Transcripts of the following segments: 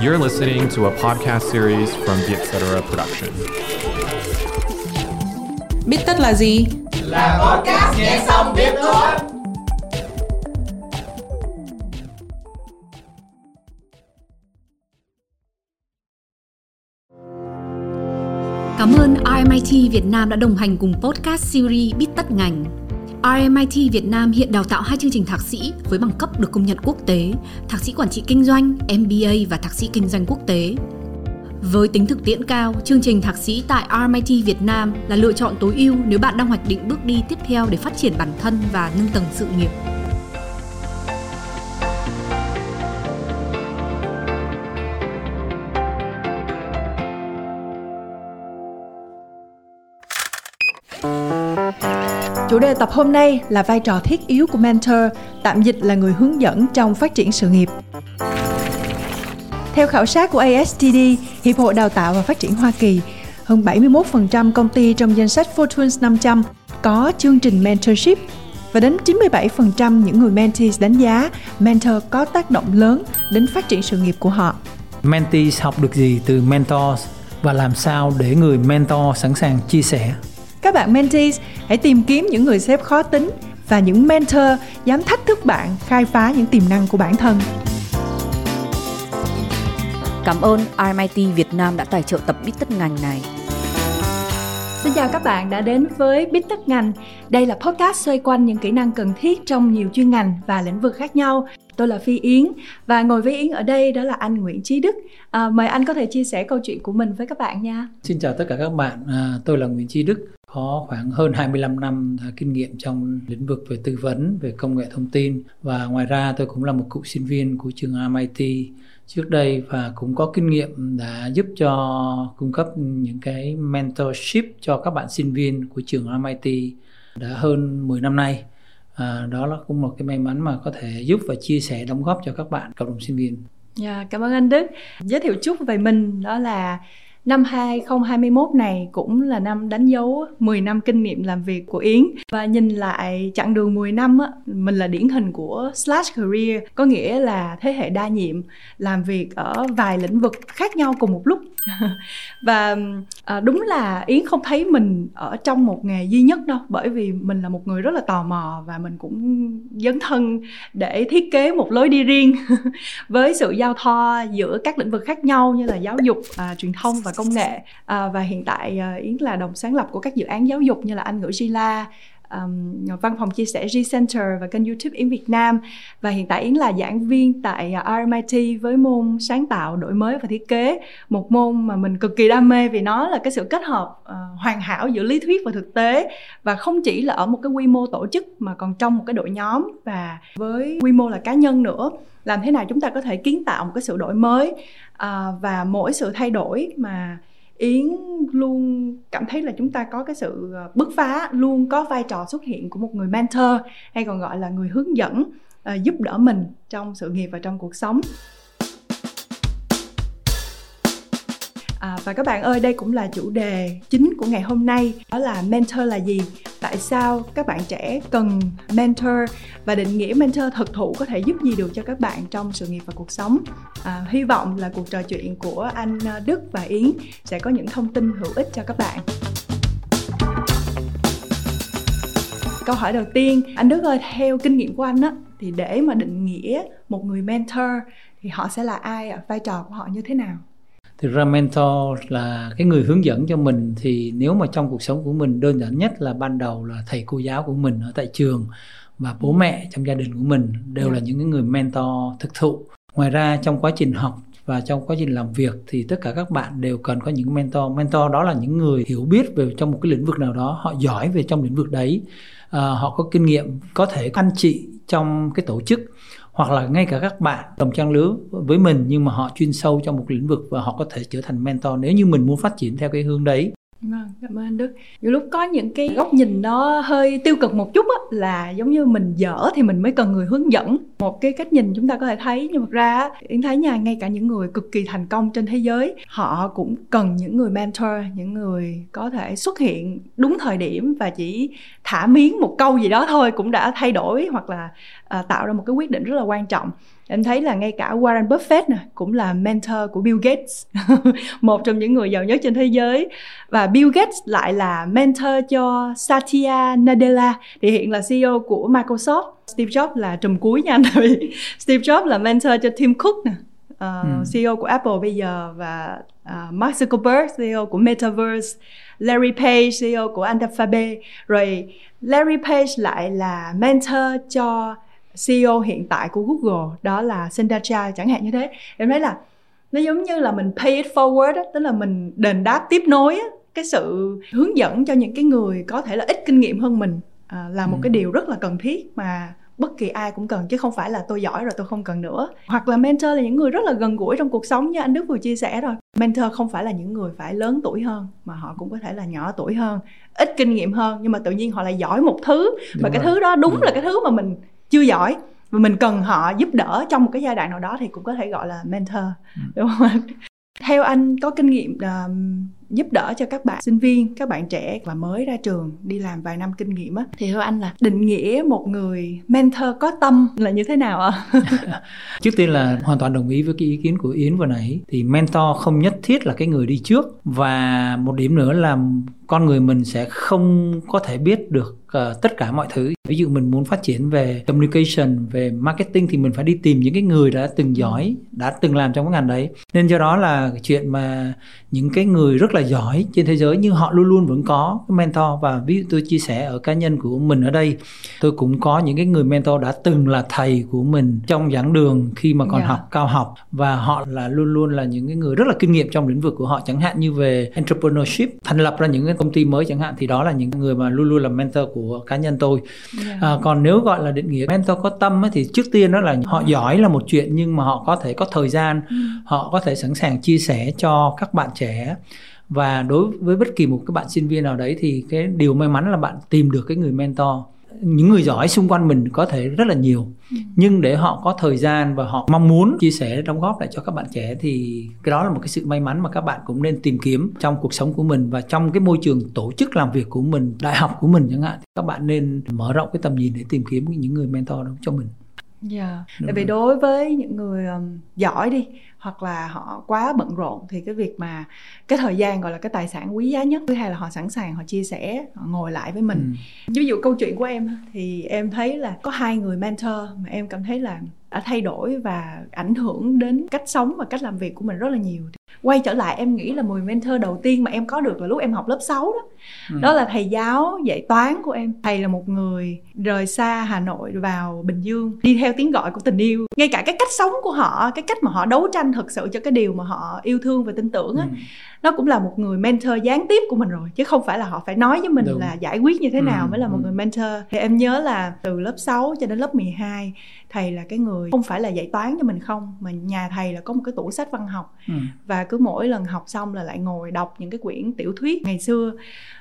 You're listening to a podcast series from the Etc. Production. Biết tất là gì? Là podcast nghe xong biết thôi. Cảm ơn RMIT Việt Nam đã đồng hành cùng podcast series Biết tất ngành. RMIT Việt Nam hiện đào tạo hai chương trình thạc sĩ với bằng cấp được công nhận quốc tế, thạc sĩ quản trị kinh doanh, MBA và thạc sĩ kinh doanh quốc tế. Với tính thực tiễn cao, chương trình thạc sĩ tại RMIT Việt Nam là lựa chọn tối ưu nếu bạn đang hoạch định bước đi tiếp theo để phát triển bản thân và nâng tầng sự nghiệp. Đề tập hôm nay là vai trò thiết yếu của mentor, tạm dịch là người hướng dẫn trong phát triển sự nghiệp. Theo khảo sát của ASTD, Hiệp hội Đào tạo và Phát triển Hoa Kỳ, hơn 71% công ty trong danh sách Fortune 500 có chương trình mentorship và đến 97% những người mentees đánh giá mentor có tác động lớn đến phát triển sự nghiệp của họ. Mentees học được gì từ mentors và làm sao để người mentor sẵn sàng chia sẻ các bạn mentees hãy tìm kiếm những người sếp khó tính và những mentor dám thách thức bạn khai phá những tiềm năng của bản thân. Cảm ơn RMIT Việt Nam đã tài trợ tập Biết Tất Ngành này. Xin chào các bạn đã đến với Biết Tất Ngành. Đây là podcast xoay quanh những kỹ năng cần thiết trong nhiều chuyên ngành và lĩnh vực khác nhau. Tôi là Phi Yến và ngồi với Yến ở đây đó là anh Nguyễn Trí Đức. À, mời anh có thể chia sẻ câu chuyện của mình với các bạn nha. Xin chào tất cả các bạn, à, tôi là Nguyễn Trí Đức có khoảng hơn 25 năm kinh nghiệm trong lĩnh vực về tư vấn về công nghệ thông tin và ngoài ra tôi cũng là một cựu sinh viên của trường MIT trước đây và cũng có kinh nghiệm đã giúp cho cung cấp những cái mentorship cho các bạn sinh viên của trường MIT đã hơn 10 năm nay. À, đó là cũng một cái may mắn mà có thể giúp và chia sẻ đóng góp cho các bạn cộng đồng sinh viên. Yeah, cảm ơn anh Đức. Giới thiệu chút về mình đó là Năm 2021 này cũng là năm đánh dấu 10 năm kinh nghiệm làm việc của Yến. Và nhìn lại chặng đường 10 năm á, mình là điển hình của slash career có nghĩa là thế hệ đa nhiệm làm việc ở vài lĩnh vực khác nhau cùng một lúc. Và à, đúng là Yến không thấy mình ở trong một nghề duy nhất đâu bởi vì mình là một người rất là tò mò và mình cũng dấn thân để thiết kế một lối đi riêng với sự giao thoa giữa các lĩnh vực khác nhau như là giáo dục, à, truyền thông và công nghệ. À, và hiện tại à, Yến là đồng sáng lập của các dự án giáo dục như là Anh ngữ Gila um, văn phòng chia sẻ G Center và kênh YouTube Yến Việt Nam. Và hiện tại Yến là giảng viên tại à, RMIT với môn sáng tạo, đổi mới và thiết kế. Một môn mà mình cực kỳ đam mê vì nó là cái sự kết hợp uh, hoàn hảo giữa lý thuyết và thực tế. Và không chỉ là ở một cái quy mô tổ chức mà còn trong một cái đội nhóm và với quy mô là cá nhân nữa. Làm thế nào chúng ta có thể kiến tạo một cái sự đổi mới uh, và mỗi sự thay đổi mà Yến luôn cảm thấy là chúng ta có cái sự ờ, bứt phá, luôn có vai trò xuất hiện của một người mentor hay còn gọi là người hướng dẫn ờ, giúp đỡ mình trong sự nghiệp và trong cuộc sống. À, và các bạn ơi, đây cũng là chủ đề chính của ngày hôm nay, đó là mentor là gì? Tại sao các bạn trẻ cần mentor và định nghĩa mentor thực thụ có thể giúp gì được cho các bạn trong sự nghiệp và cuộc sống? À, hy vọng là cuộc trò chuyện của anh à, Đức và Yến sẽ có những thông tin hữu ích cho các bạn. Câu hỏi đầu tiên, anh Đức ơi, theo kinh nghiệm của anh á, thì để mà định nghĩa một người mentor thì họ sẽ là ai ạ? Vai trò của họ như thế nào? Thực ra mentor là cái người hướng dẫn cho mình. Thì nếu mà trong cuộc sống của mình đơn giản nhất là ban đầu là thầy cô giáo của mình ở tại trường và bố mẹ trong gia đình của mình đều là dạ. những người mentor thực thụ. Ngoài ra trong quá trình học và trong quá trình làm việc thì tất cả các bạn đều cần có những mentor. Mentor đó là những người hiểu biết về trong một cái lĩnh vực nào đó họ giỏi về trong lĩnh vực đấy. À, họ có kinh nghiệm có thể anh chị trong cái tổ chức hoặc là ngay cả các bạn đồng trang lứa với mình nhưng mà họ chuyên sâu trong một lĩnh vực và họ có thể trở thành mentor nếu như mình muốn phát triển theo cái hướng đấy. Vâng, cảm ơn anh Đức. Nhiều lúc có những cái góc nhìn nó hơi tiêu cực một chút á là giống như mình dở thì mình mới cần người hướng dẫn. Một cái cách nhìn chúng ta có thể thấy nhưng thật ra Yến thấy nha, ngay cả những người cực kỳ thành công trên thế giới, họ cũng cần những người mentor, những người có thể xuất hiện đúng thời điểm và chỉ thả miếng một câu gì đó thôi cũng đã thay đổi hoặc là à, tạo ra một cái quyết định rất là quan trọng em thấy là ngay cả Warren Buffett nè cũng là mentor của Bill Gates một trong những người giàu nhất trên thế giới. Và Bill Gates lại là mentor cho Satya Nadella thì hiện là CEO của Microsoft. Steve Jobs là trùm cuối nha vì Steve Jobs là mentor cho Tim Cook nè uh, ừ. CEO của Apple bây giờ và uh, Mark Zuckerberg CEO của Metaverse. Larry Page CEO của Alphabet. Rồi Larry Page lại là mentor cho CEO hiện tại của Google đó là Sundar Pichai chẳng hạn như thế em thấy là nó giống như là mình pay it forward đó, tức là mình đền đáp tiếp nối á, cái sự hướng dẫn cho những cái người có thể là ít kinh nghiệm hơn mình à, là một ừ. cái điều rất là cần thiết mà bất kỳ ai cũng cần chứ không phải là tôi giỏi rồi tôi không cần nữa hoặc là mentor là những người rất là gần gũi trong cuộc sống như anh Đức vừa chia sẻ rồi mentor không phải là những người phải lớn tuổi hơn mà họ cũng có thể là nhỏ tuổi hơn ít kinh nghiệm hơn nhưng mà tự nhiên họ lại giỏi một thứ đúng rồi. cái thứ đó đúng ừ. là cái thứ mà mình chưa giỏi và mình cần họ giúp đỡ trong một cái giai đoạn nào đó thì cũng có thể gọi là mentor ừ. đúng không theo anh có kinh nghiệm uh, giúp đỡ cho các bạn sinh viên các bạn trẻ và mới ra trường đi làm vài năm kinh nghiệm á. Thì theo anh là định nghĩa một người mentor có tâm là như thế nào ạ? Trước tiên là hoàn toàn đồng ý với cái ý kiến của yến vừa nãy. Thì mentor không nhất thiết là cái người đi trước. Và một điểm nữa là con người mình sẽ không có thể biết được uh, tất cả mọi thứ. Ví dụ mình muốn phát triển về communication về marketing thì mình phải đi tìm những cái người đã từng giỏi đã từng làm trong cái ngành đấy. Nên do đó là chuyện mà những cái người rất là giỏi trên thế giới nhưng họ luôn luôn vẫn có cái mentor và ví dụ tôi chia sẻ ở cá nhân của mình ở đây tôi cũng có những cái người mentor đã từng là thầy của mình trong giảng đường khi mà còn yeah. Dạ. học cao học và họ là luôn luôn là những cái người rất là kinh nghiệm trong lĩnh vực của họ chẳng hạn như về entrepreneurship thành lập ra những cái công ty mới chẳng hạn thì đó là những người mà luôn luôn là mentor của cá nhân tôi yeah. Dạ. à, còn nếu gọi là định nghĩa mentor có tâm ấy, thì trước tiên đó là họ giỏi là một chuyện nhưng mà họ có thể có thời gian ừ. họ có thể sẵn sàng chia sẻ cho các bạn trẻ và đối với bất kỳ một các bạn sinh viên nào đấy thì cái điều may mắn là bạn tìm được cái người mentor. Những người giỏi xung quanh mình có thể rất là nhiều. Ừ. nhưng để họ có thời gian và họ mong muốn chia sẻ đóng góp lại cho các bạn trẻ thì cái đó là một cái sự may mắn mà các bạn cũng nên tìm kiếm trong cuộc sống của mình và trong cái môi trường tổ chức làm việc của mình đại học của mình chẳng hạn. Các bạn nên mở rộng cái tầm nhìn để tìm kiếm những người mentor đó cho mình Dạ, yeah. tại vì đối với những người um, giỏi đi hoặc là họ quá bận rộn thì cái việc mà cái thời gian gọi là cái tài sản quý giá nhất thứ hai là họ sẵn sàng họ chia sẻ họ ngồi lại với mình ừ. ví dụ câu chuyện của em thì em thấy là có hai người mentor mà em cảm thấy là đã thay đổi và ảnh hưởng đến cách sống và cách làm việc của mình rất là nhiều quay trở lại em nghĩ là 10 mentor đầu tiên mà em có được là lúc em học lớp 6 đó ừ. đó là thầy giáo dạy toán của em thầy là một người rời xa Hà Nội vào Bình Dương đi theo tiếng gọi của tình yêu ngay cả cái cách sống của họ cái cách mà họ đấu tranh thực sự cho cái điều mà họ yêu thương và tin tưởng á ừ nó cũng là một người mentor gián tiếp của mình rồi chứ không phải là họ phải nói với mình Đúng. là giải quyết như thế nào ừ, mới là một ừ. người mentor thì em nhớ là từ lớp 6 cho đến lớp 12 thầy là cái người không phải là dạy toán cho mình không mà nhà thầy là có một cái tủ sách văn học. Ừ. và cứ mỗi lần học xong là lại ngồi đọc những cái quyển tiểu thuyết ngày xưa.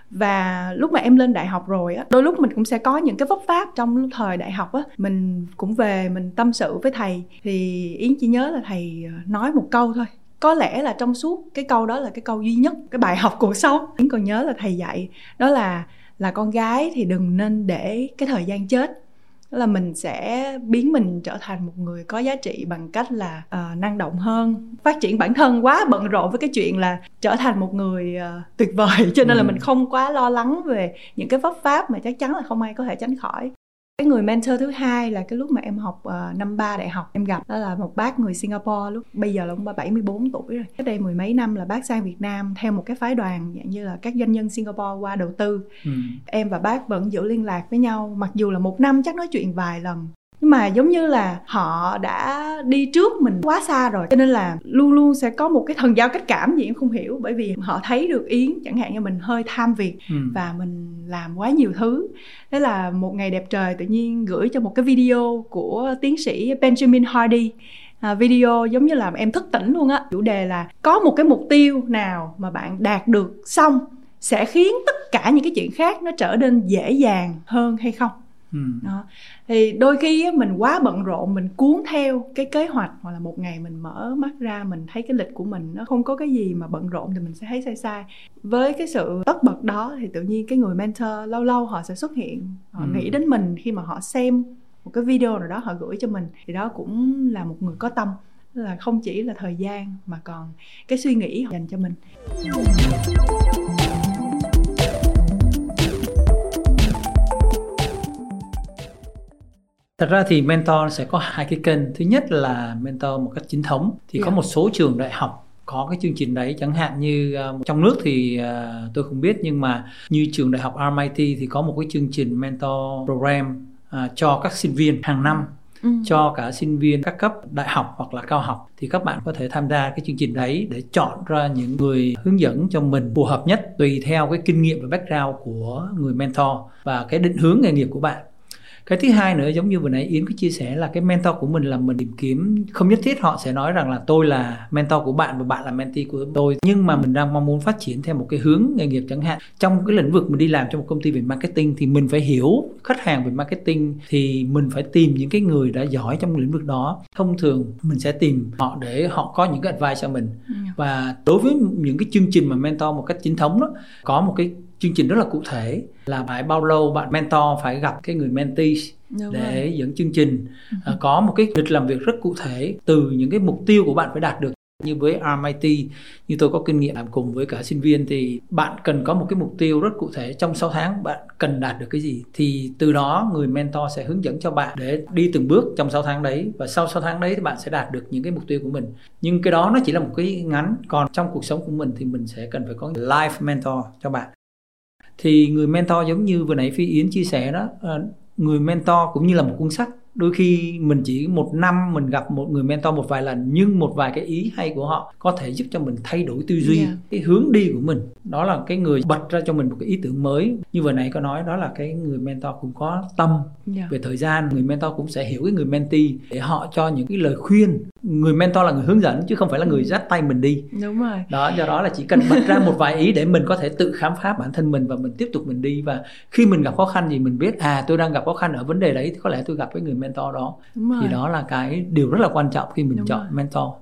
Và lúc mà em lên đại học rồi á đôi lúc mình cũng sẽ có những cái vấp pháp trong thời đại học á. Mình cũng về mình tâm sự với thầy thì yến chỉ nhớ là thầy nói một câu thôi. Có lẽ là trong suốt cái câu đó là cái câu duy nhất cái bài học cuộc sống. Yến còn nhớ là thầy dạy đó là là con gái thì đừng nên để cái thời gian chết là mình sẽ biến mình trở thành một người có giá trị bằng cách là uh, năng động hơn phát triển bản thân quá bận rộn với cái chuyện là trở thành một người uh, tuyệt vời cho nên ừ. là mình không quá lo lắng về những cái vấp pháp mà chắc chắn là không ai có thể tránh khỏi cái người mentor thứ hai là cái lúc mà em học uh, năm ba đại học em gặp đó là một bác người Singapore lúc bây giờ là ông ba 74 tuổi rồi. Cách đây mười mấy năm là bác sang Việt Nam theo một cái phái đoàn dạng như là các doanh nhân Singapore qua đầu tư. Ừ. em và bác vẫn giữ liên lạc với nhau mặc dù là một năm chắc nói chuyện vài lần nhưng mà giống như là họ đã đi trước mình quá xa rồi cho nên là luôn luôn sẽ có một cái thần giao cách cảm gì em không hiểu bởi vì họ thấy được yến chẳng hạn như mình hơi tham việc ừ. và mình làm quá nhiều thứ. Thế là một ngày đẹp trời tự nhiên gửi cho một cái video của tiến sĩ benjamin hardy. À, video giống như là em thức tỉnh luôn á. Chủ đề là có một cái mục tiêu nào mà bạn đạt được xong sẽ khiến tất cả những cái chuyện khác nó trở nên dễ dàng hơn hay không ừ. đó thì đôi khi mình quá bận rộn mình cuốn theo cái kế hoạch hoặc là một ngày mình mở mắt ra mình thấy cái lịch của mình nó không có cái gì mà bận rộn thì mình sẽ thấy sai sai với cái sự tất bật đó thì tự nhiên cái người mentor lâu lâu họ sẽ xuất hiện họ ừ. nghĩ đến mình khi mà họ xem một cái video nào đó họ gửi cho mình thì đó cũng là một người có tâm là không chỉ là thời gian mà còn cái suy nghĩ dành cho mình Thật ra thì mentor sẽ có hai cái kênh. Thứ nhất là mentor một cách chính thống thì yeah. có dạ. một số trường đại học có cái chương trình đấy chẳng hạn như uh, trong nước thì uh, tôi không biết nhưng mà như trường đại học RMIT thì có một cái chương trình mentor program uh, cho các sinh viên hàng năm Ừ. cho cả sinh viên các cấp đại học hoặc là cao học thì các bạn có thể tham gia cái chương trình đấy để chọn ra những người hướng dẫn cho mình phù hợp nhất tùy theo cái kinh nghiệm và background của người mentor và cái định hướng nghề nghiệp của bạn cái thứ hai nữa giống như vừa nãy yến có chia sẻ là cái mentor của mình là mình tìm kiếm. Không nhất thiết họ sẽ nói rằng là tôi là mentor của bạn và bạn là mentee của tôi. Nhưng mà mình đang mong muốn phát triển theo một cái hướng nghề nghiệp chẳng hạn. Trong cái lĩnh vực mình đi làm trong một công ty về marketing thì mình phải hiểu khách hàng về marketing thì mình phải tìm những cái người đã giỏi trong lĩnh vực đó. Thông thường mình sẽ tìm họ để họ có những cái advice cho mình. Ừ. và đối với những cái chương trình mà mentor một cách chính thống đó có một cái chương trình rất là cụ thể là phải bao lâu bạn mentor phải gặp cái người mentee Đúng để rồi. dẫn chương trình. À, có một cái lịch làm việc rất cụ thể từ những cái mục tiêu của bạn phải đạt được. Như với RMIT như tôi có kinh nghiệm làm cùng với cả sinh viên thì bạn cần có một cái mục tiêu rất cụ thể trong 6 tháng bạn cần đạt được cái gì. Thì từ đó người mentor sẽ hướng dẫn cho bạn để đi từng bước trong 6 tháng đấy và sau 6 tháng đấy thì bạn sẽ đạt được những cái mục tiêu của mình. Nhưng cái đó nó chỉ là một cái ngắn còn trong cuộc sống của mình thì mình sẽ cần phải có life mentor cho bạn thì người mentor giống như vừa nãy phi yến chia sẻ đó à, người mentor cũng như là một cuốn sách đôi khi mình chỉ một năm mình gặp một người mentor một vài lần nhưng một vài cái ý hay của họ có thể giúp cho mình thay đổi tư duy yeah. cái hướng đi của mình. Đó là cái người bật ra cho mình một cái ý tưởng mới. Như vừa nãy có nói đó là cái người mentor cũng có tâm yeah. về thời gian người mentor cũng sẽ hiểu cái người mentee để họ cho những cái lời khuyên. Người mentor là người hướng dẫn chứ không phải là người dắt tay mình đi. Đúng rồi. Đó do đó là chỉ cần bật ra một vài ý để mình có thể tự khám phá bản thân mình và mình tiếp tục mình đi. Và khi mình gặp khó khăn gì mình biết à tôi đang gặp khó khăn ở vấn đề đấy thì có lẽ tôi gặp với người mentor đó thì đó là cái điều rất là quan trọng khi mình Đúng chọn rồi. mentor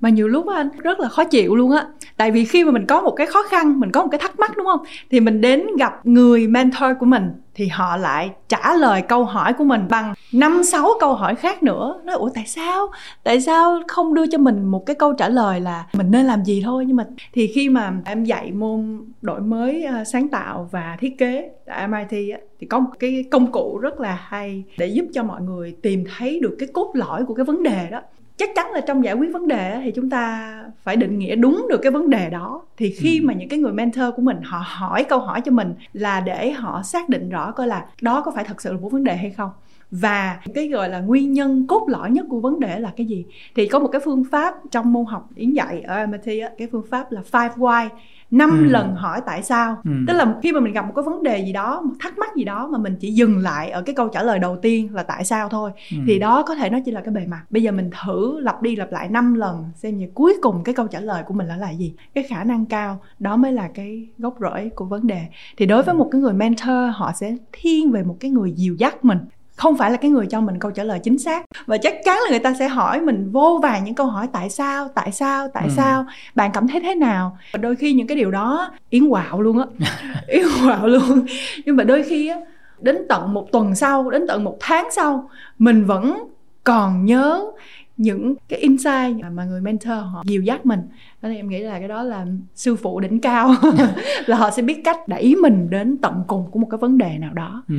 mà nhiều lúc anh rất là khó chịu luôn á. Tại vì khi mà mình có một cái khó khăn mình có một cái thắc mắc đúng không? Thì mình đến gặp người mentor của mình thì họ lại trả lời câu hỏi của mình bằng năm sáu câu hỏi khác nữa. Nói ủa tại sao? Tại sao không đưa cho mình một cái câu trả lời là mình nên làm gì thôi? Nhưng mà thì khi mà em dạy môn đổi mới ờ, sáng tạo và thiết kế tại MIT á, thì có một cái công cụ rất là hay để giúp cho mọi người tìm thấy được cái cốt lõi của cái vấn đề đó chắc chắn là trong giải quyết vấn đề thì chúng ta phải định nghĩa đúng được cái vấn đề đó thì khi ừ. mà những cái người mentor của mình họ hỏi câu hỏi cho mình là để họ xác định rõ coi là đó có phải thật sự là một vấn đề hay không và cái gọi là nguyên nhân cốt lõi nhất của vấn đề là cái gì? Thì có một cái phương pháp trong môn học yến dạy ở MIT cái phương pháp là five why năm ừ. lần hỏi tại sao. Ừ. tức là khi mà mình gặp một cái vấn đề gì đó một thắc mắc gì đó mà mình chỉ dừng lại ở cái câu trả lời đầu tiên là tại sao thôi ừ. thì đó có thể nó chỉ là cái bề mặt. Bây giờ mình thử lặp đi lặp lại năm lần xem như cuối cùng cái câu trả lời của mình là là gì. Cái khả năng cao đó mới là cái gốc rễ của vấn đề. Thì đối với một cái người mentor họ sẽ thiên về một cái người dìu dắt mình không phải là cái người cho mình câu trả lời chính xác. Và chắc chắn là người ta sẽ hỏi mình vô vàng những câu hỏi tại sao tại sao tại ừ. sao bạn cảm thấy thế nào? Và đôi khi những cái điều đó yến quạo luôn á. Yến quạo luôn. Nhưng mà đôi khi á đến tận một tuần sau đến tận một tháng sau mình vẫn còn nhớ những cái insight mà người mentor họ dìu dắt mình. Thì em nghĩ là cái đó là sư phụ đỉnh cao. Là họ sẽ biết cách đẩy mình đến tận cùng của một cái vấn đề nào đó. Ừ.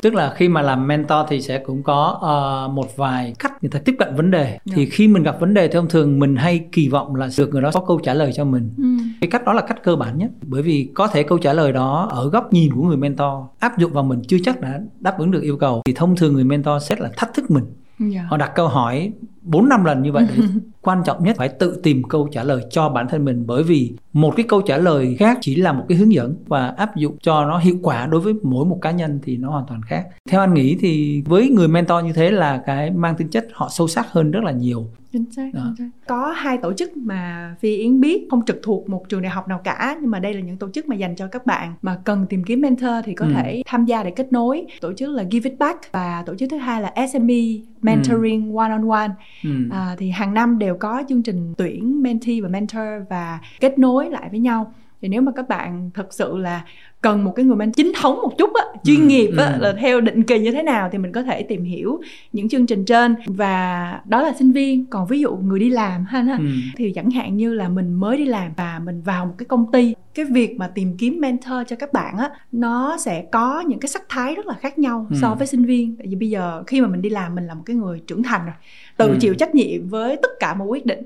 tức là khi mà làm mentor thì sẽ cũng có uh, một vài cách người ta tiếp cận vấn đề. Được. thì khi mình gặp vấn đề thì thông thường mình hay kỳ vọng là được người đó có câu trả lời cho mình. Ừ. cái cách đó là cách cơ bản nhất. Bởi vì có thể câu trả lời đó ở góc nhìn của người mentor áp dụng vào mình chưa chắc đã đáp ứng được yêu cầu. Thì thông thường người mentor sẽ là thách thức mình yeah. Dạ. họ đặt câu hỏi bốn năm lần như vậy để quan trọng nhất phải tự tìm câu trả lời cho bản thân mình bởi vì một cái câu trả lời khác chỉ là một cái hướng dẫn và áp dụng cho nó hiệu quả đối với mỗi một cá nhân thì nó hoàn toàn khác theo anh nghĩ thì với người mentor như thế là cái mang tính chất họ sâu sắc hơn rất là nhiều chính xác, chính xác có hai tổ chức mà phi yến biết không trực thuộc một trường đại học nào cả nhưng mà đây là những tổ chức mà dành cho các bạn mà cần tìm kiếm mentor thì có ừ. thể tham gia để kết nối tổ chức là give it back và tổ chức thứ hai là SME mentoring ừ. one on one ừ. à, thì hàng năm đều có chương trình tuyển mentee và mentor và kết nối lại với nhau thì nếu mà các bạn thật sự là cần một cái người mentor chính thống một chút á chuyên ừ, nghiệp á ừ. là theo định kỳ như thế nào thì mình có thể tìm hiểu những chương trình trên và đó là sinh viên còn ví dụ người đi làm ha, ha ừ. thì chẳng hạn như là mình mới đi làm và mình vào một cái công ty cái việc mà tìm kiếm mentor cho các bạn á nó sẽ có những cái sắc thái rất là khác nhau ừ. so với sinh viên tại vì bây giờ khi mà mình đi làm mình là một cái người trưởng thành rồi tự ừ. chịu trách nhiệm với tất cả mọi quyết định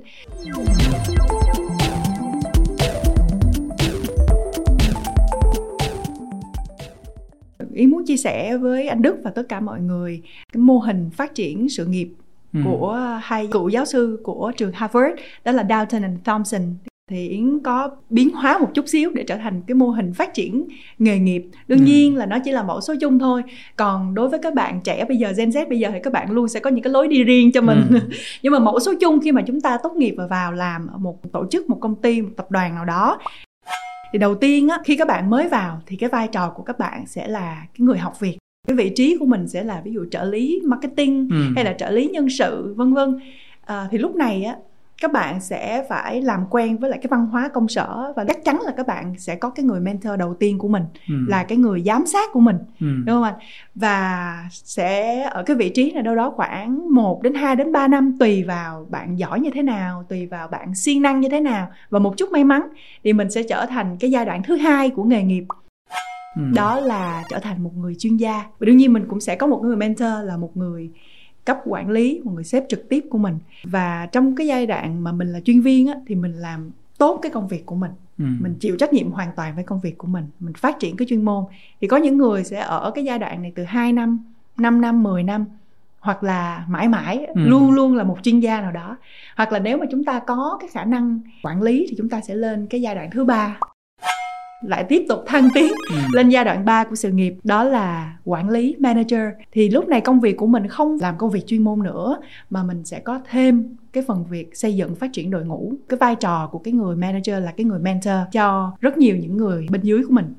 ý muốn chia sẻ với anh Đức và tất cả mọi người cái mô hình phát triển sự nghiệp ừ. của hai cựu giáo sư của trường Harvard đó là Dalton and Thompson thì Yến có biến hóa một chút xíu để trở thành cái mô hình phát triển nghề nghiệp đương ừ. nhiên là nó chỉ là mẫu số chung thôi còn đối với các bạn trẻ bây giờ Gen Z bây giờ thì các bạn luôn sẽ có những cái lối đi riêng cho mình ừ. nhưng mà mẫu số chung khi mà chúng ta tốt nghiệp và vào làm ở một tổ chức một công ty một tập đoàn nào đó thì đầu tiên á khi các bạn mới vào thì cái vai trò của các bạn sẽ là cái người học việc cái vị trí của mình sẽ là ví dụ trợ lý marketing ừ. hay là trợ lý nhân sự vân vân à, thì lúc này á các bạn sẽ phải làm quen với lại cái văn hóa công sở và chắc chắn là các bạn sẽ có cái người mentor đầu tiên của mình ừ. là cái người giám sát của mình ừ. đúng không anh và sẽ ở cái vị trí này đâu đó khoảng 1 đến 2 đến 3 năm tùy vào bạn giỏi như thế nào tùy vào bạn siêng năng như thế nào và một chút may mắn thì mình sẽ trở thành cái giai đoạn thứ hai của nghề nghiệp ừ. đó là trở thành một người chuyên gia và đương nhiên mình cũng sẽ có một người mentor là một người cấp quản lý một người sếp trực tiếp của mình. Và trong cái giai đoạn mà mình là chuyên viên á, thì mình làm tốt cái công việc của mình. Ừ. mình chịu trách nhiệm hoàn toàn với công việc của mình. Mình phát triển cái chuyên môn. Thì có những người sẽ ở cái giai đoạn này từ 2 năm 5 năm 10 năm hoặc là mãi mãi ừ. luôn luôn là một chuyên gia nào đó. Hoặc là nếu mà chúng ta có cái khả năng quản lý thì chúng ta sẽ lên cái giai đoạn thứ ba lại tiếp tục thăng tiến ừ. lên giai đoạn 3 của sự nghiệp đó là quản lý manager. Thì lúc này công việc của mình không làm công việc chuyên môn nữa mà mình sẽ có thêm cái phần việc xây dựng phát triển đội ngũ. Cái vai trò của cái người manager là cái người mentor cho rất nhiều những người bên dưới của mình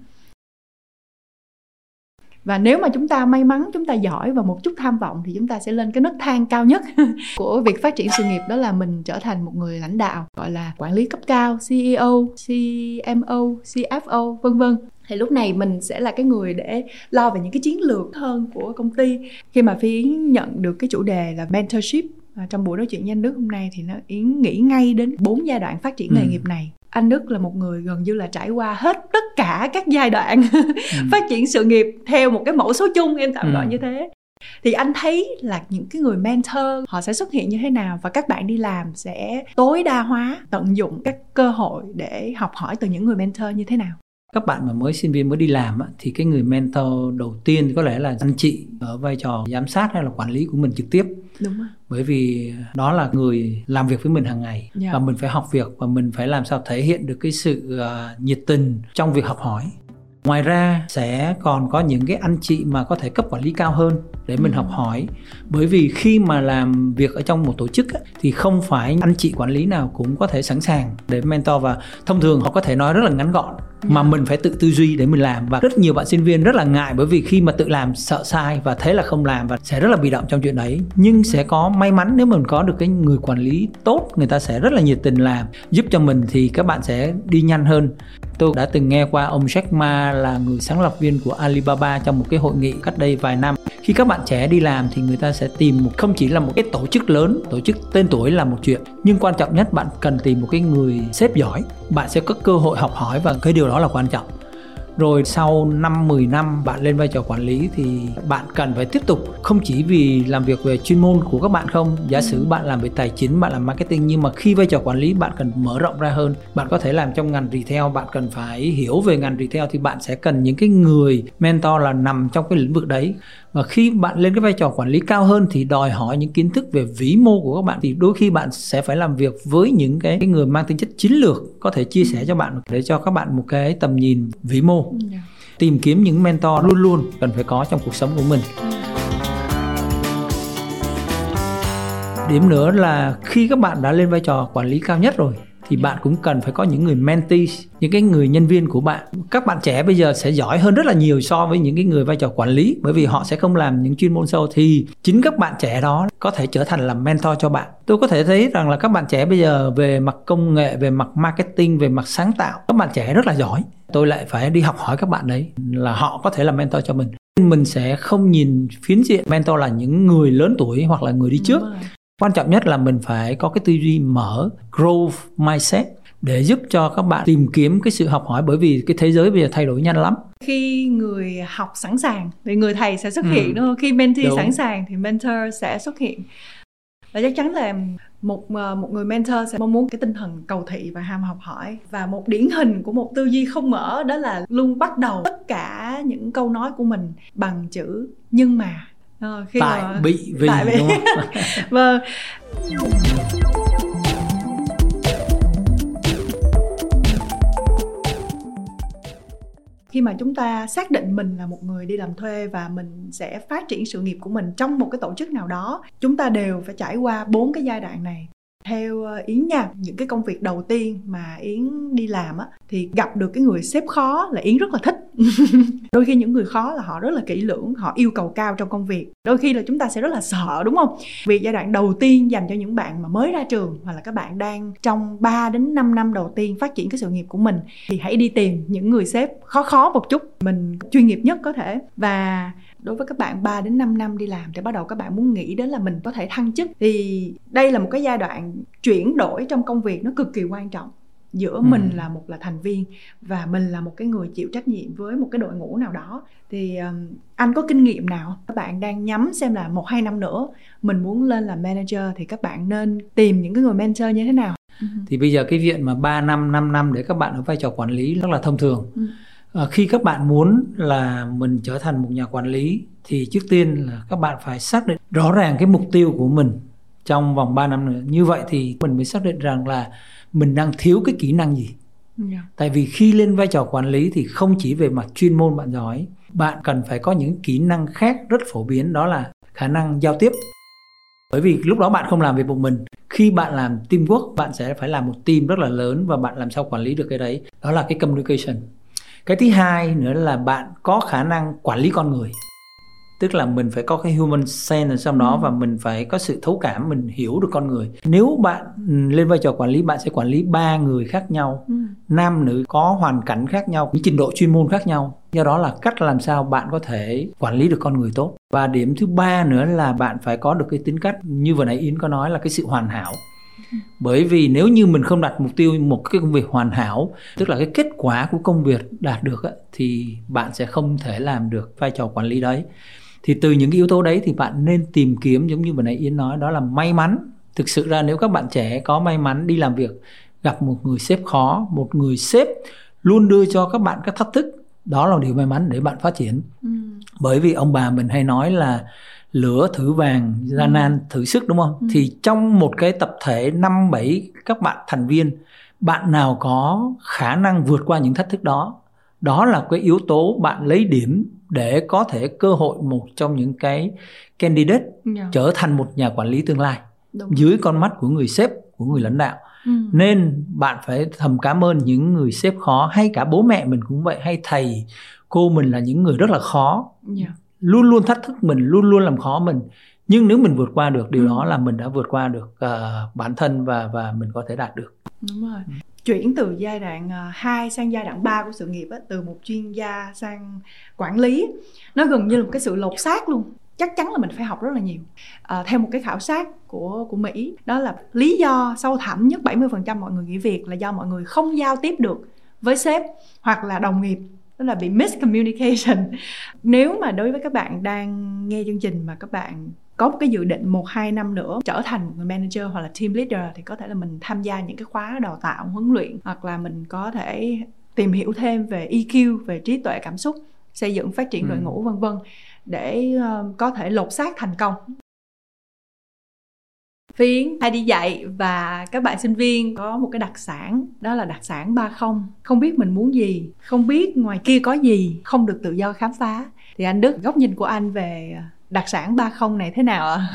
và nếu mà chúng ta may mắn chúng ta giỏi và một chút tham vọng thì chúng ta sẽ lên cái nấc thang cao nhất của việc phát triển sự nghiệp đó là mình trở thành một người lãnh đạo gọi là quản lý cấp cao CEO, CMO, CFO vân vân. Thì lúc này mình sẽ là cái người để lo về những cái chiến lược hơn của công ty. Khi mà phi nhận được cái chủ đề là mentorship à, trong buổi nói chuyện với anh Đức hôm nay thì nó Yến nghĩ ngay đến bốn giai đoạn phát triển nghề ừ. nghiệp này anh Đức là một người gần như là trải qua hết tất cả các giai đoạn ừ. phát triển sự nghiệp theo một cái mẫu số chung em tạm ừ. gọi như thế thì anh thấy là những cái người mentor họ sẽ xuất hiện như thế nào và các bạn đi làm sẽ tối đa hóa tận dụng các cơ hội để học hỏi từ những người mentor như thế nào các bạn mà mới sinh viên mới đi làm thì cái người mentor đầu tiên có lẽ là anh chị ở vai trò giám sát hay là quản lý của mình trực tiếp đúng rồi bởi vì đó là người làm việc với mình hàng ngày yeah. Dạ. và mình phải học việc và mình phải làm sao thể hiện được cái sự uh, nhiệt tình trong việc học hỏi ngoài ra sẽ còn có những cái anh chị mà có thể cấp quản lý cao hơn để mình ừ. học hỏi. Bởi vì khi mà làm việc ở trong một tổ chức á, thì không phải anh chị quản lý nào cũng có thể sẵn sàng để mentor và thông thường họ có thể nói rất là ngắn gọn mà mình phải tự tư duy để mình làm. Và rất nhiều bạn sinh viên rất là ngại bởi vì khi mà tự làm sợ sai và thế là không làm và sẽ rất là bị động trong chuyện đấy. Nhưng sẽ có may mắn nếu mình có được cái người quản lý tốt người ta sẽ rất là nhiệt tình làm giúp cho mình thì các bạn sẽ đi nhanh hơn tôi đã từng nghe qua ông Jack Ma là người sáng lập viên của Alibaba trong một cái hội nghị cách đây vài năm. Khi các bạn trẻ đi làm thì người ta sẽ tìm một, không chỉ là một cái tổ chức lớn, tổ chức tên tuổi là một chuyện, nhưng quan trọng nhất bạn cần tìm một cái người sếp giỏi. Bạn sẽ có cơ hội học hỏi và cái điều đó là quan trọng rồi sau 5 10 năm bạn lên vai trò quản lý thì bạn cần phải tiếp tục không chỉ vì làm việc về chuyên môn của các bạn không giả sử ừ. bạn làm về tài chính bạn làm marketing nhưng mà khi vai trò quản lý bạn cần mở rộng ra hơn bạn có thể làm trong ngành retail bạn cần phải hiểu về ngành retail thì bạn sẽ cần những cái người mentor là nằm trong cái lĩnh vực đấy và khi bạn lên cái vai trò quản lý cao hơn thì đòi hỏi những kiến thức về vĩ mô của các bạn thì đôi khi bạn sẽ phải làm việc với những cái, cái người mang tính chất chiến lược có thể chia sẻ cho bạn để cho các bạn một cái tầm nhìn vĩ mô yeah. Tìm kiếm những mentor luôn luôn cần phải có trong cuộc sống của mình điểm nữa là khi các bạn đã lên vai trò quản lý cao nhất rồi thì bạn cũng cần phải có những người mentees những cái người nhân viên của bạn. Các bạn trẻ bây giờ sẽ giỏi hơn rất là nhiều so với những cái người vai trò quản lý bởi vì họ sẽ không làm những chuyên môn sâu. Thì chính các bạn trẻ đó có thể trở thành làm mentor cho bạn. Tôi có thể thấy rằng là các bạn trẻ bây giờ về mặt công nghệ về mặt marketing về mặt sáng tạo các bạn trẻ rất là giỏi. Tôi lại phải đi học hỏi các bạn đấy là họ có thể làm mentor cho mình. Mình sẽ không nhìn phiến diện mentor là những người lớn tuổi hoặc là người đi trước quan trọng nhất là mình phải có cái tư duy mở growth mindset để giúp cho các bạn tìm kiếm cái sự học hỏi bởi vì cái thế giới bây giờ thay đổi nhanh lắm. Khi người học sẵn sàng thì người thầy sẽ xuất ừ. hiện đúng không? Khi mentee đúng. sẵn sàng thì mentor sẽ xuất hiện. Và chắc chắn là một ờ, một người mentor sẽ mong muốn cái tinh thần cầu thị và ham học hỏi. Và một điển hình của một tư duy không mở đó là luôn bắt đầu tất cả những câu nói của mình bằng chữ nhưng mà à, khi tại mà... bị vì tại đúng không? vâng khi mà chúng ta xác định mình là một người đi làm thuê và mình sẽ phát triển sự nghiệp của mình trong một cái tổ chức nào đó chúng ta đều phải trải qua bốn cái giai đoạn này theo ờ, yến nha, những cái công việc đầu tiên mà yến đi làm á, thì gặp được cái người sếp khó là yến rất là thích. Đôi khi những người khó là họ rất là kỹ lưỡng, họ yêu cầu cao trong công việc. Đôi khi là chúng ta sẽ rất là sợ, đúng không? Vì giai đoạn đầu tiên dành cho những bạn mà mới ra trường hoặc là các bạn đang trong 3 đến 5 năm đầu tiên phát triển cái sự nghiệp của mình, thì hãy đi tìm những người sếp khó khó một chút, mình chuyên nghiệp nhất có thể. Và đối với các bạn 3 đến 5 năm đi làm thì bắt đầu các bạn muốn nghĩ đến là mình có thể thăng chức. Thì đây là một cái giai đoạn chuyển đổi trong công việc nó cực kỳ quan trọng. Giữa ừ. mình là một là thành viên và mình là một cái người chịu trách nhiệm với một cái đội ngũ nào đó. Thì um, anh có kinh nghiệm nào? Các bạn đang nhắm xem là một hai năm nữa mình muốn lên làm manager thì các bạn nên tìm những cái người mentor như thế nào? Thì bây giờ cái viện mà 3 năm 5 năm để các bạn ở vai trò quản lý rất là thông thường. Ừ à, khi các bạn muốn là mình trở thành một nhà quản lý thì trước tiên là các bạn phải xác định rõ ràng cái mục tiêu của mình trong vòng 3 năm nữa như vậy thì mình mới xác định rằng là mình đang thiếu cái kỹ năng gì yeah. Dạ. tại vì khi lên vai trò quản lý thì không chỉ về mặt chuyên môn bạn giỏi bạn cần phải có những kỹ năng khác rất phổ biến đó là khả năng giao tiếp bởi vì lúc đó bạn không làm việc một mình khi bạn làm teamwork bạn sẽ phải làm một team rất là lớn và bạn làm sao quản lý được cái đấy đó là cái communication cái thứ hai nữa là bạn có khả năng quản lý con người. Tức là mình phải có cái human sense ở trong đó ừ. và mình phải có sự thấu cảm mình hiểu được con người. Nếu bạn lên vai trò quản lý bạn sẽ quản lý ba người khác nhau. Ừ. nam nữ có hoàn cảnh khác nhau những trình độ chuyên môn khác nhau. Do đó là cách làm sao bạn có thể quản lý được con người tốt. Và điểm thứ ba nữa là bạn phải có được cái tính cách như vừa nãy yến có nói là cái sự hoàn hảo bởi vì nếu như mình không đặt mục tiêu một cái công việc hoàn hảo tức là cái kết quả của công việc đạt được thì bạn sẽ không thể làm được vai trò quản lý đấy. Thì từ những cái yếu tố đấy thì bạn nên tìm kiếm giống như vừa nãy Yến nói đó là may mắn. Thực sự ra nếu các bạn trẻ có may mắn đi làm việc gặp một người sếp khó một người sếp luôn đưa cho các bạn các thách thức đó là điều may mắn để bạn phát triển. Ừ. bởi vì ông bà mình hay nói là lửa thử vàng gian nan ừ. thử sức đúng không ừ. thì trong một cái tập thể năm bảy các bạn thành viên bạn nào có khả năng vượt qua những thách thức đó đó là cái yếu tố bạn lấy điểm để có thể cơ hội một trong những cái candidate yeah. Dạ. trở thành một nhà quản lý tương lai Đúng. dưới con mắt của người sếp của người lãnh đạo ừ. nên bạn phải thầm cảm ơn những người sếp khó hay cả bố mẹ mình cũng vậy hay thầy cô mình là những người rất là khó yeah dạ luôn luôn thách thức mình luôn luôn làm khó mình. Nhưng nếu mình vượt qua được điều ừ. đó là mình đã vượt qua được uh, bản thân và và mình có thể đạt được. Đúng rồi. Chuyển từ giai đoạn uh, ờ, 2 sang giai đoạn 3 của sự nghiệp á, từ một chuyên gia sang quản lý nó gần như là một cái sự lột xác luôn. Chắc chắn là mình phải học rất là nhiều. À, theo một cái khảo sát của của Mỹ đó là lý do sâu thẳm nhất 70% mọi người nghỉ việc là do mọi người không giao tiếp được với sếp hoặc là đồng nghiệp tức là bị miscommunication nếu mà đối với các bạn đang nghe chương trình mà các bạn có một cái dự định một hai năm nữa trở thành một người manager hoặc là team leader thì có thể là mình tham gia những cái khóa đào tạo huấn luyện hoặc là mình có thể tìm hiểu thêm về EQ về trí tuệ cảm xúc xây dựng phát triển đội ừ. ngũ vân vân để uh, có thể lột xác thành công Phiến hay đi dạy và các bạn sinh viên có một cái đặc sản đó là đặc sản ba không không biết mình muốn gì không biết ngoài kia có gì không được tự do khám phá thì anh Đức góc nhìn của anh về đặc sản ba không này thế nào ạ?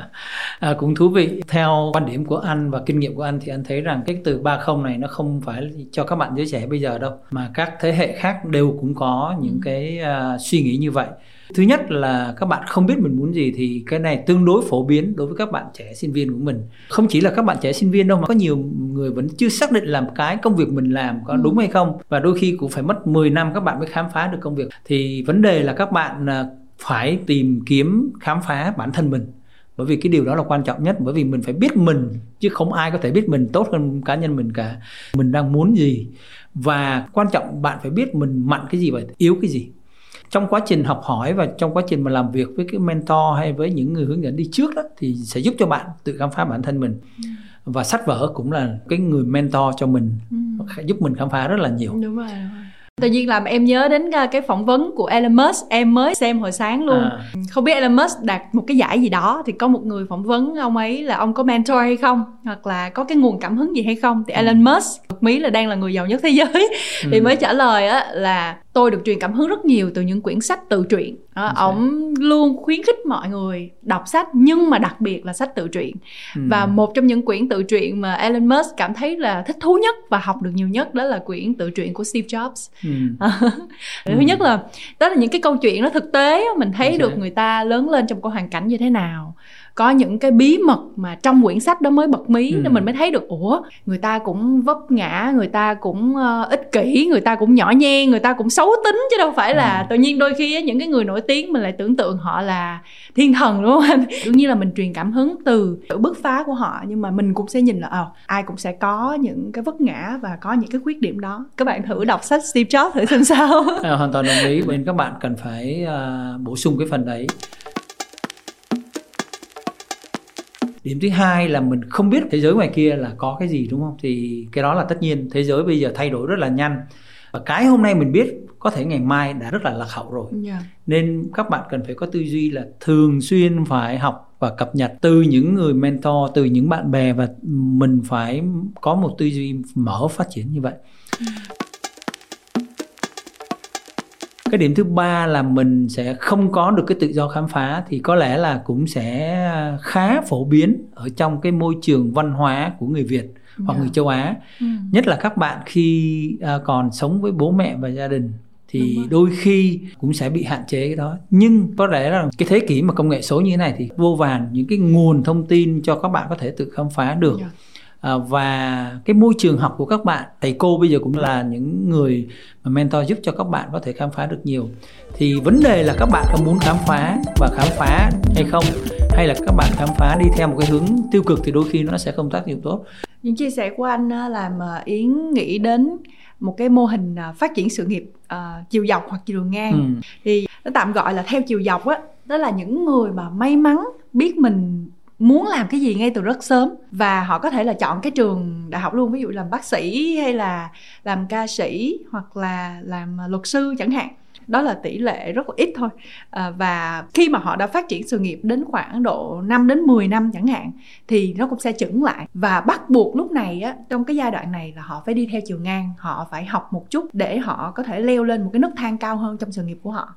à, cũng thú vị. Theo quan điểm của anh và kinh nghiệm của anh thì anh thấy rằng cái từ ba không này nó không phải cho các bạn giới trẻ bây giờ đâu, mà các thế hệ khác đều cũng có những ừ. cái uh, suy nghĩ như vậy. Thứ nhất là các bạn không biết mình muốn gì thì cái này tương đối phổ biến đối với các bạn trẻ sinh viên của mình. Không chỉ là các bạn trẻ sinh viên đâu mà có nhiều người vẫn chưa xác định làm cái công việc mình làm có ừ. đúng hay không và đôi khi cũng phải mất 10 năm các bạn mới khám phá được công việc. Thì vấn đề là các bạn à, phải tìm kiếm khám phá bản thân mình bởi vì cái điều đó là quan trọng nhất bởi vì mình phải biết mình chứ không ai có thể biết mình tốt hơn cá nhân mình cả mình đang muốn gì và quan trọng bạn phải biết mình mạnh cái gì và yếu cái gì trong quá trình học hỏi và trong quá trình mà làm việc với cái mentor hay với những người hướng dẫn đi trước đó thì sẽ giúp cho bạn tự khám phá bản thân mình ừ. và sách vở cũng là cái người mentor cho mình ừ. giúp mình khám phá rất là nhiều đúng rồi, đúng rồi tự nhiên làm em nhớ đến ờ, cái phỏng vấn của Elon Musk em mới xem hồi sáng luôn à. không biết Elon Musk đạt một cái giải gì đó thì có một người phỏng vấn ông ấy là ông có mentor hay không hoặc là có cái nguồn cảm hứng gì hay không thì Elon Musk Mỹ là đang là người giàu nhất thế giới ừ. thì mới trả lời á là tôi được truyền cảm hứng rất nhiều từ những quyển sách tự truyện à, ông luôn khuyến khích mọi người đọc sách nhưng mà đặc biệt là sách tự truyện ừ. và một trong những quyển tự truyện mà Elon Musk cảm thấy là thích thú nhất và học được nhiều nhất đó là quyển tự truyện của Steve Jobs ừ. thứ ừ. nhất là đó là những cái câu chuyện nó thực tế mình thấy okay. được người ta lớn lên trong cái hoàn cảnh như thế nào có những cái bí mật mà trong quyển sách đó mới bật mí ừ. nên mình mới thấy được ủa người ta cũng vấp ngã người ta cũng uh, ích kỷ người ta cũng nhỏ nhen người ta cũng xấu tính chứ đâu phải là ừ. tự nhiên đôi khi những cái người nổi tiếng mình lại tưởng tượng họ là thiên thần đúng không anh? Đương nhiên là mình truyền cảm hứng từ sự bứt phá của họ nhưng mà mình cũng sẽ nhìn là oh, ai cũng sẽ có những cái vấp ngã và có những cái khuyết điểm đó. Các bạn thử đọc sách Steve Jobs thử xem sao. À, hoàn toàn đồng ý. Nên các bạn cần phải uh, bổ sung cái phần đấy điểm thứ hai là mình không biết thế giới ngoài kia là có cái gì đúng không thì cái đó là tất nhiên thế giới bây giờ thay đổi rất là nhanh và cái hôm nay mình biết có thể ngày mai đã rất là lạc hậu rồi yeah. Dạ. nên các bạn cần phải có tư duy là thường xuyên phải học và cập nhật từ những người mentor từ những bạn bè và mình phải có một tư duy mở phát triển như vậy ừ cái điểm thứ ba là mình sẽ không có được cái tự do khám phá thì có lẽ là cũng sẽ khá phổ biến ở trong cái môi trường văn hóa của người Việt hoặc yeah. người châu Á. Ừ. nhất là các bạn khi à, còn sống với bố mẹ và gia đình thì đôi khi cũng sẽ bị hạn chế cái đó. Nhưng có lẽ là cái thế kỷ mà công nghệ số như thế này thì vô vàn những cái nguồn thông tin cho các bạn có thể tự khám phá được. Yeah À, và cái môi trường học của các bạn thầy cô bây giờ cũng là những người mà mentor giúp cho các bạn có thể khám phá được nhiều. Thì vấn đề là các bạn có muốn khám phá và khám phá hay không? Hay là các bạn khám phá đi theo một cái hướng tiêu cực thì đôi khi nó sẽ không tác dụng tốt? Những chia sẻ của anh làm yến nghĩ đến một cái mô hình à, phát triển sự nghiệp uh, chiều dọc hoặc chiều ngang. Ừ. thì nó tạm gọi là theo chiều dọc á đó là những người mà may mắn biết mình muốn làm cái gì ngay từ rất sớm. Và họ có thể là chọn cái trường đại học luôn ví dụ làm bác sĩ hay là làm ca sĩ hoặc là làm à, luật sư chẳng hạn. Đó là tỷ lệ rất là ít thôi. À, và khi mà họ đã phát triển sự nghiệp đến khoảng độ 5 đến 10 năm chẳng hạn thì nó cũng sẽ chững lại. Và bắt buộc lúc này á trong cái giai đoạn này là họ phải đi theo chiều ngang họ phải học một chút để họ có thể leo lên một cái nấc thang cao hơn trong sự nghiệp của họ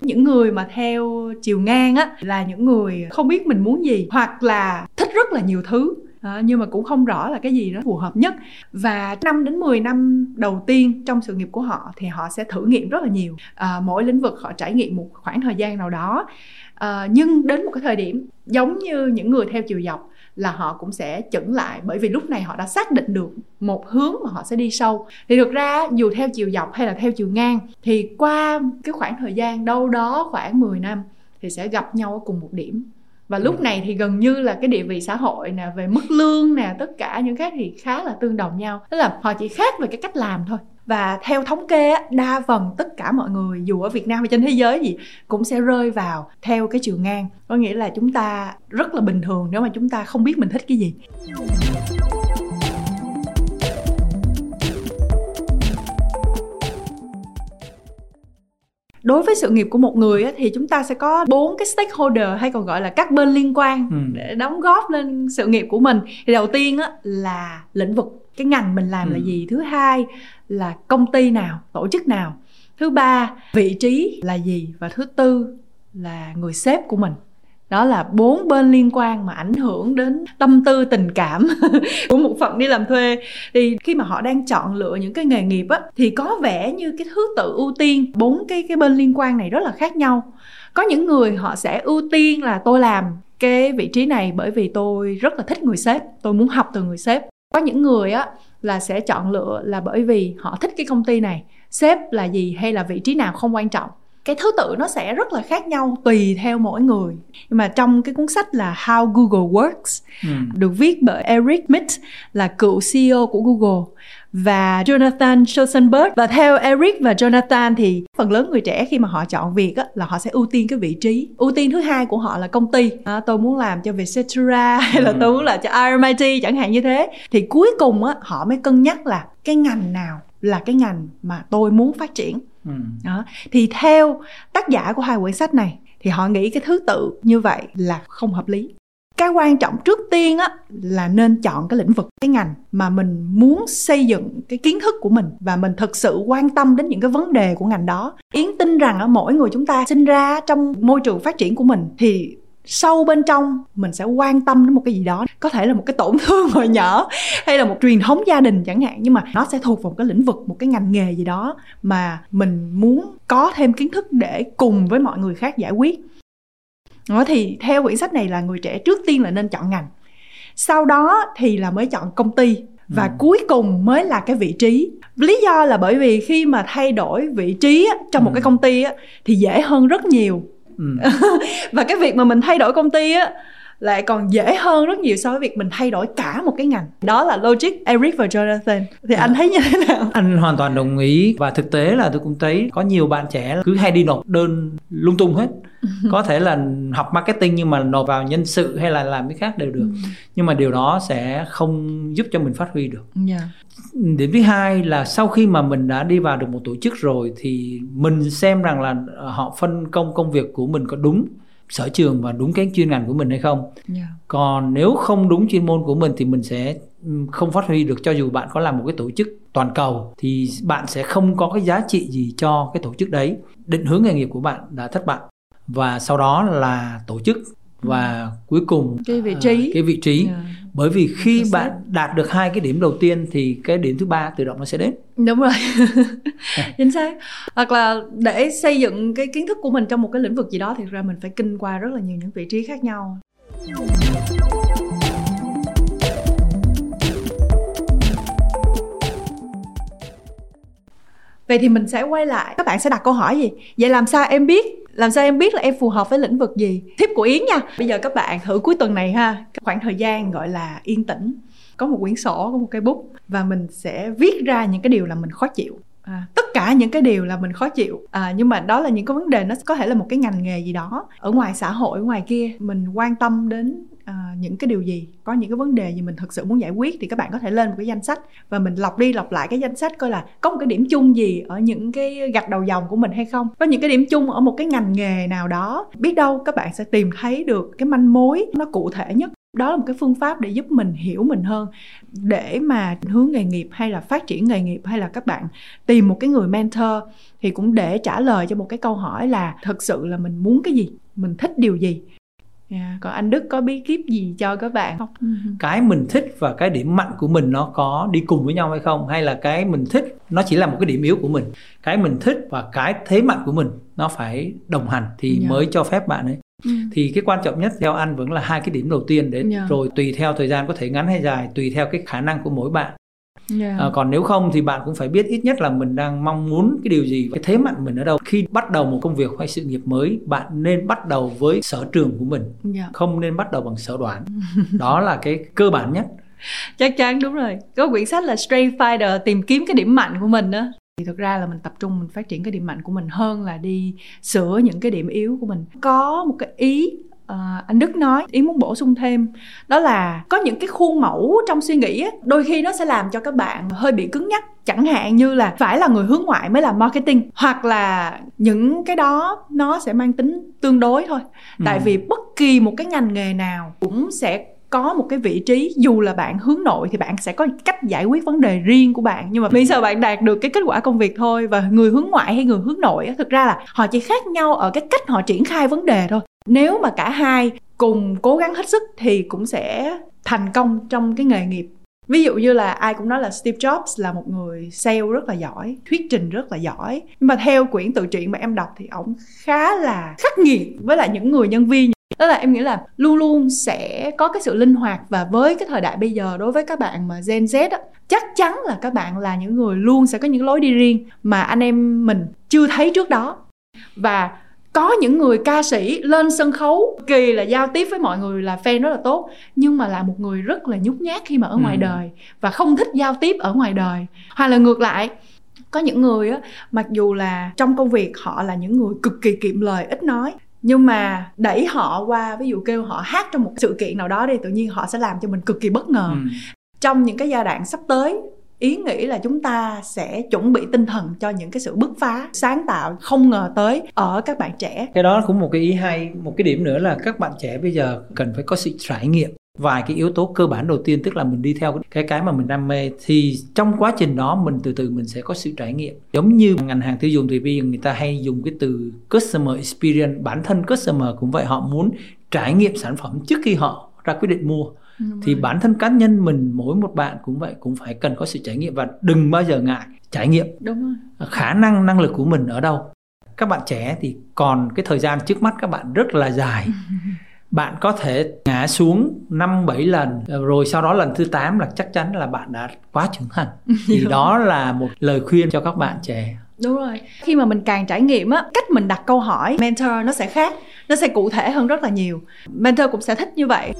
những người mà theo chiều ngang á là những người không biết mình muốn gì hoặc là thích rất là nhiều thứ. À, nhưng mà cũng không rõ là cái gì nó phù hợp nhất. Và 5 đến 10 năm đầu tiên trong sự nghiệp của họ thì họ sẽ thử nghiệm rất là nhiều. À, mỗi lĩnh vực họ trải nghiệm một khoảng thời gian nào đó. À, nhưng đến một cái thời điểm giống như những người theo chiều dọc là họ cũng sẽ chững lại bởi vì lúc này họ đã xác định được một hướng mà họ sẽ đi sâu. Thì thực ra, dù theo chiều dọc hay là theo chiều ngang, thì qua cái khoảng thời gian đâu đó khoảng 10 năm, thì sẽ gặp nhau ở cùng một điểm và lúc này thì gần như là cái địa vị xã hội nè về mức lương nè tất cả những cái thì khá là tương đồng nhau. Tức là họ chỉ khác về cái cách làm thôi. Và theo thống kê đa phần tất cả mọi người dù ở Việt Nam hay trên thế giới gì cũng sẽ rơi vào theo cái chiều ngang. Có nghĩa là chúng ta rất là bình thường nếu mà chúng ta không biết mình thích cái gì đối với sự nghiệp của một người thì chúng ta sẽ có bốn cái stakeholder hay còn gọi là các bên liên quan ừ. để đóng góp lên sự nghiệp của mình. Thì đầu tiên là lĩnh vực cái ngành mình làm ừ. là gì? Thứ hai là công ty nào tổ chức nào? Thứ ba vị trí là gì? Và thứ tư là người sếp của mình đó là bốn bên liên quan mà ảnh hưởng đến tâm tư, tình cảm của một phận đi làm thuê. Thì khi mà họ đang chọn lựa những cái nghề nghiệp á, thì có vẻ như cái thứ tự ưu tiên, bốn cái cái bên liên quan này rất là khác nhau. Có những người họ sẽ ưu tiên là tôi làm cái vị trí này bởi vì tôi rất là thích người sếp, tôi muốn học từ người sếp. Có những người á, là sẽ chọn lựa là bởi vì họ thích cái công ty này. Sếp là gì hay là vị trí nào không quan trọng cái thứ tự nó sẽ rất là khác nhau tùy theo mỗi người. Nhưng mà trong cái cuốn sách là How Google Works ừ. được viết bởi Eric Mitt là cựu CEO của Google. Và Jonathan Schoenberg và theo Eric và Jonathan thì phần lớn người trẻ khi mà họ chọn việc á, là họ sẽ ưu tiên cái vị trí. Ưu tiên thứ hai của họ là công ty. À, tôi muốn làm cho Vietcetera hay là ừ. tôi muốn làm cho RMIT chẳng hạn như thế. Thì cuối cùng á, họ mới cân nhắc là cái ngành nào là cái ngành mà tôi muốn phát triển ừ. đó. Thì theo tác giả của hai quyển sách này, thì họ nghĩ cái thứ tự như vậy là không hợp lý. Cái quan trọng trước tiên á, là nên chọn cái lĩnh vực, cái ngành mà mình muốn xây dựng cái kiến thức của mình và mình thực sự quan tâm đến những cái vấn đề của ngành đó. Yến tin rằng ở mỗi người chúng ta sinh ra trong môi trường phát triển của mình thì sâu bên trong mình sẽ quan tâm đến một cái gì đó có thể là một cái tổn thương hồi nhỏ hay là một truyền thống gia đình chẳng hạn nhưng mà nó sẽ thuộc vào một cái lĩnh vực một cái ngành nghề gì đó mà mình muốn có thêm kiến thức để cùng với mọi người khác giải quyết đó thì theo quyển sách này là người trẻ trước tiên là nên chọn ngành sau đó thì là mới chọn công ty và ừ. cuối cùng mới là cái vị trí lý do là bởi vì khi mà thay đổi vị trí trong một ừ. cái công ty thì dễ hơn rất nhiều ừ. và cái việc mà mình thay đổi công ty á lại còn dễ hơn rất nhiều so với việc mình thay đổi cả một cái ngành. Đó là logic Eric và Jonathan. Thì anh thấy như thế nào? Anh hoàn toàn đồng ý. Và thực tế là tôi cũng thấy có nhiều bạn trẻ cứ hay đi nộp đơn lung tung hết. Có thể là học marketing nhưng mà nộp vào nhân sự hay là làm cái khác đều được. Ừ. nhưng mà điều đó sẽ không giúp cho mình phát huy được. Yeah. điểm thứ hai là sau khi mà mình đã đi vào được một tổ chức rồi thì mình xem rằng là họ phân công công việc của mình có đúng sở trường và đúng cái chuyên ngành của mình hay không yeah. Dạ. còn nếu không đúng chuyên môn của mình thì mình sẽ không phát huy được cho dù bạn có làm một cái tổ chức toàn cầu thì bạn sẽ không có cái giá trị gì cho cái tổ chức đấy định hướng nghề nghiệp của bạn đã thất bại và sau đó là tổ chức và ừ. cuối cùng cái vị trí uh, cái vị trí yeah. Bởi vì khi bạn đạt được hai cái điểm đầu tiên thì cái điểm thứ ba tự động nó sẽ đến. Đúng rồi. Chính xác. Hoặc là để xây dựng cái kiến thức của mình trong một cái lĩnh vực gì đó thì ra mình phải kinh qua rất là nhiều những vị trí khác nhau. Vậy thì mình sẽ quay lại. Các bạn sẽ đặt câu hỏi gì? Vậy làm sao em biết làm sao em biết là em phù hợp với lĩnh vực gì? Tip của yến nha. Bây giờ các bạn thử cuối tuần này ha. Khoảng thời gian gọi là yên tĩnh. Có một quyển sổ có một cây bút và mình sẽ viết ra những cái điều là mình khó chịu. À, tất cả những cái điều là mình khó chịu. À, nhưng mà đó là những cái vấn đề nó có thể là một cái ngành nghề gì đó. Ở ngoài xã hội ở ngoài kia mình quan tâm đến Ờ, những cái điều gì, có những cái vấn đề gì mình thực sự muốn giải quyết thì các bạn có thể lên một cái danh sách và mình lọc đi lọc lại cái danh sách coi là có một cái điểm chung gì ở những cái gạch đầu dòng của mình hay không. Có những cái điểm chung ở một cái ngành nghề nào đó, biết đâu các bạn sẽ tìm thấy được cái manh mối nó cụ thể nhất. Đó là một cái phương pháp để giúp mình hiểu mình hơn, để mà hướng nghề nghiệp hay là phát triển nghề nghiệp hay là các bạn tìm một cái người mentor thì cũng để trả lời cho một cái câu hỏi là thật sự là mình muốn cái gì, mình thích điều gì. Yeah. Dạ, còn anh Đức có bí kíp gì cho các bạn không? Ừ. Cái mình thích và cái điểm mạnh của mình nó có đi cùng với nhau hay không? Hay là cái mình thích nó chỉ là một cái điểm yếu của mình? Cái mình thích và cái thế mạnh của mình nó phải đồng hành thì yeah. Dạ. mới cho phép bạn ấy. Ừ. Thì cái quan trọng nhất theo anh vẫn là hai cái điểm đầu tiên đấy. Yeah. Dạ. Rồi tùy theo thời gian có thể ngắn hay dài, tùy theo cái khả năng của mỗi bạn yeah. à, còn nếu không thì bạn cũng phải biết ít nhất là mình đang mong muốn cái điều gì cái thế mạnh mình ở đâu. Khi bắt đầu một công việc hay sự nghiệp mới bạn nên bắt đầu với sở trường của mình yeah. không nên bắt đầu bằng sở đoán. Đó là cái cơ bản nhất. Chắc chắn đúng rồi. Có quyển sách là Strength Finder tìm kiếm cái điểm mạnh của mình đó thì thực ra là mình tập trung mình phát triển cái điểm mạnh của mình hơn là đi sửa những cái điểm yếu của mình. Có một cái ý À, anh Đức nói ý muốn bổ sung thêm đó là có những cái khuôn mẫu trong suy nghĩ ấy, đôi khi nó sẽ làm cho các bạn hơi bị cứng nhắc. Chẳng hạn như là phải là người hướng ngoại mới làm marketing hoặc là những cái đó nó sẽ mang tính tương đối thôi. Ừ. tại vì bất kỳ một cái ngành nghề nào cũng sẽ có một cái vị trí dù là bạn hướng nội thì bạn sẽ có cách giải quyết vấn đề riêng của bạn. Nhưng mà bây giờ bạn đạt được cái kết quả công việc thôi và người hướng ngoại hay người hướng nội thực ra là họ chỉ khác nhau ở cái cách họ triển khai vấn đề thôi nếu mà cả hai cùng cố gắng hết sức thì cũng sẽ thành công trong cái nghề nghiệp. Ví dụ như là ai cũng nói là Steve Jobs là một người sale rất là giỏi, thuyết trình rất là giỏi. Nhưng mà theo quyển tự truyện mà em đọc thì ổng khá là khắc nghiệt với lại những người nhân viên. Đó là em nghĩ là luôn luôn sẽ có cái sự linh hoạt và với cái thời đại bây giờ đối với các bạn mà Gen Z á, chắc chắn là các bạn là những người luôn sẽ có những lối đi riêng mà anh em mình chưa thấy trước đó. Và có những người ca sĩ lên sân khấu kỳ là giao tiếp với mọi người là fan rất là tốt nhưng mà là một người rất là nhút nhát khi mà ở ngoài ừ. đời và không thích giao tiếp ở ngoài đời hoặc là ngược lại có những người á mặc dù là trong công việc họ là những người cực kỳ kiệm lời ít nói nhưng mà đẩy họ qua ví dụ kêu họ hát trong một sự kiện nào đó đi tự nhiên họ sẽ làm cho mình cực kỳ bất ngờ ừ. trong những cái giai đoạn sắp tới ý nghĩ là chúng ta sẽ chuẩn bị tinh thần cho những cái sự bứt phá, sáng tạo không ngờ tới ở các bạn trẻ. Cái đó cũng một cái ý hay. Một cái điểm nữa là các bạn trẻ bây giờ cần phải có sự trải nghiệm vài cái yếu tố cơ bản đầu tiên, tức là mình đi theo cái cái mà mình đam mê. Thì trong quá trình đó mình từ từ mình sẽ có sự trải nghiệm. Giống như ngành hàng tiêu dùng thì bây giờ người ta hay dùng cái từ customer experience. Bản thân customer cũng vậy, họ muốn trải nghiệm sản phẩm trước khi họ ra quyết định mua. Đúng thì rồi. bản thân cá nhân mình mỗi một bạn cũng vậy cũng phải cần có sự trải nghiệm và đừng bao giờ ngại trải nghiệm. Đúng rồi. khả năng năng lực của mình ở đâu. Các bạn trẻ thì còn cái thời gian trước mắt các bạn rất là dài. Bạn có thể ngã xuống năm bảy lần rồi sau đó lần thứ 8 là chắc chắn là bạn đã quá trưởng thành. Thì đó là một lời khuyên cho các bạn trẻ. Đúng rồi. Khi mà mình càng trải nghiệm á cách mình đặt câu hỏi mentor nó sẽ khác nó sẽ cụ thể hơn rất là nhiều. Mentor cũng sẽ thích như vậy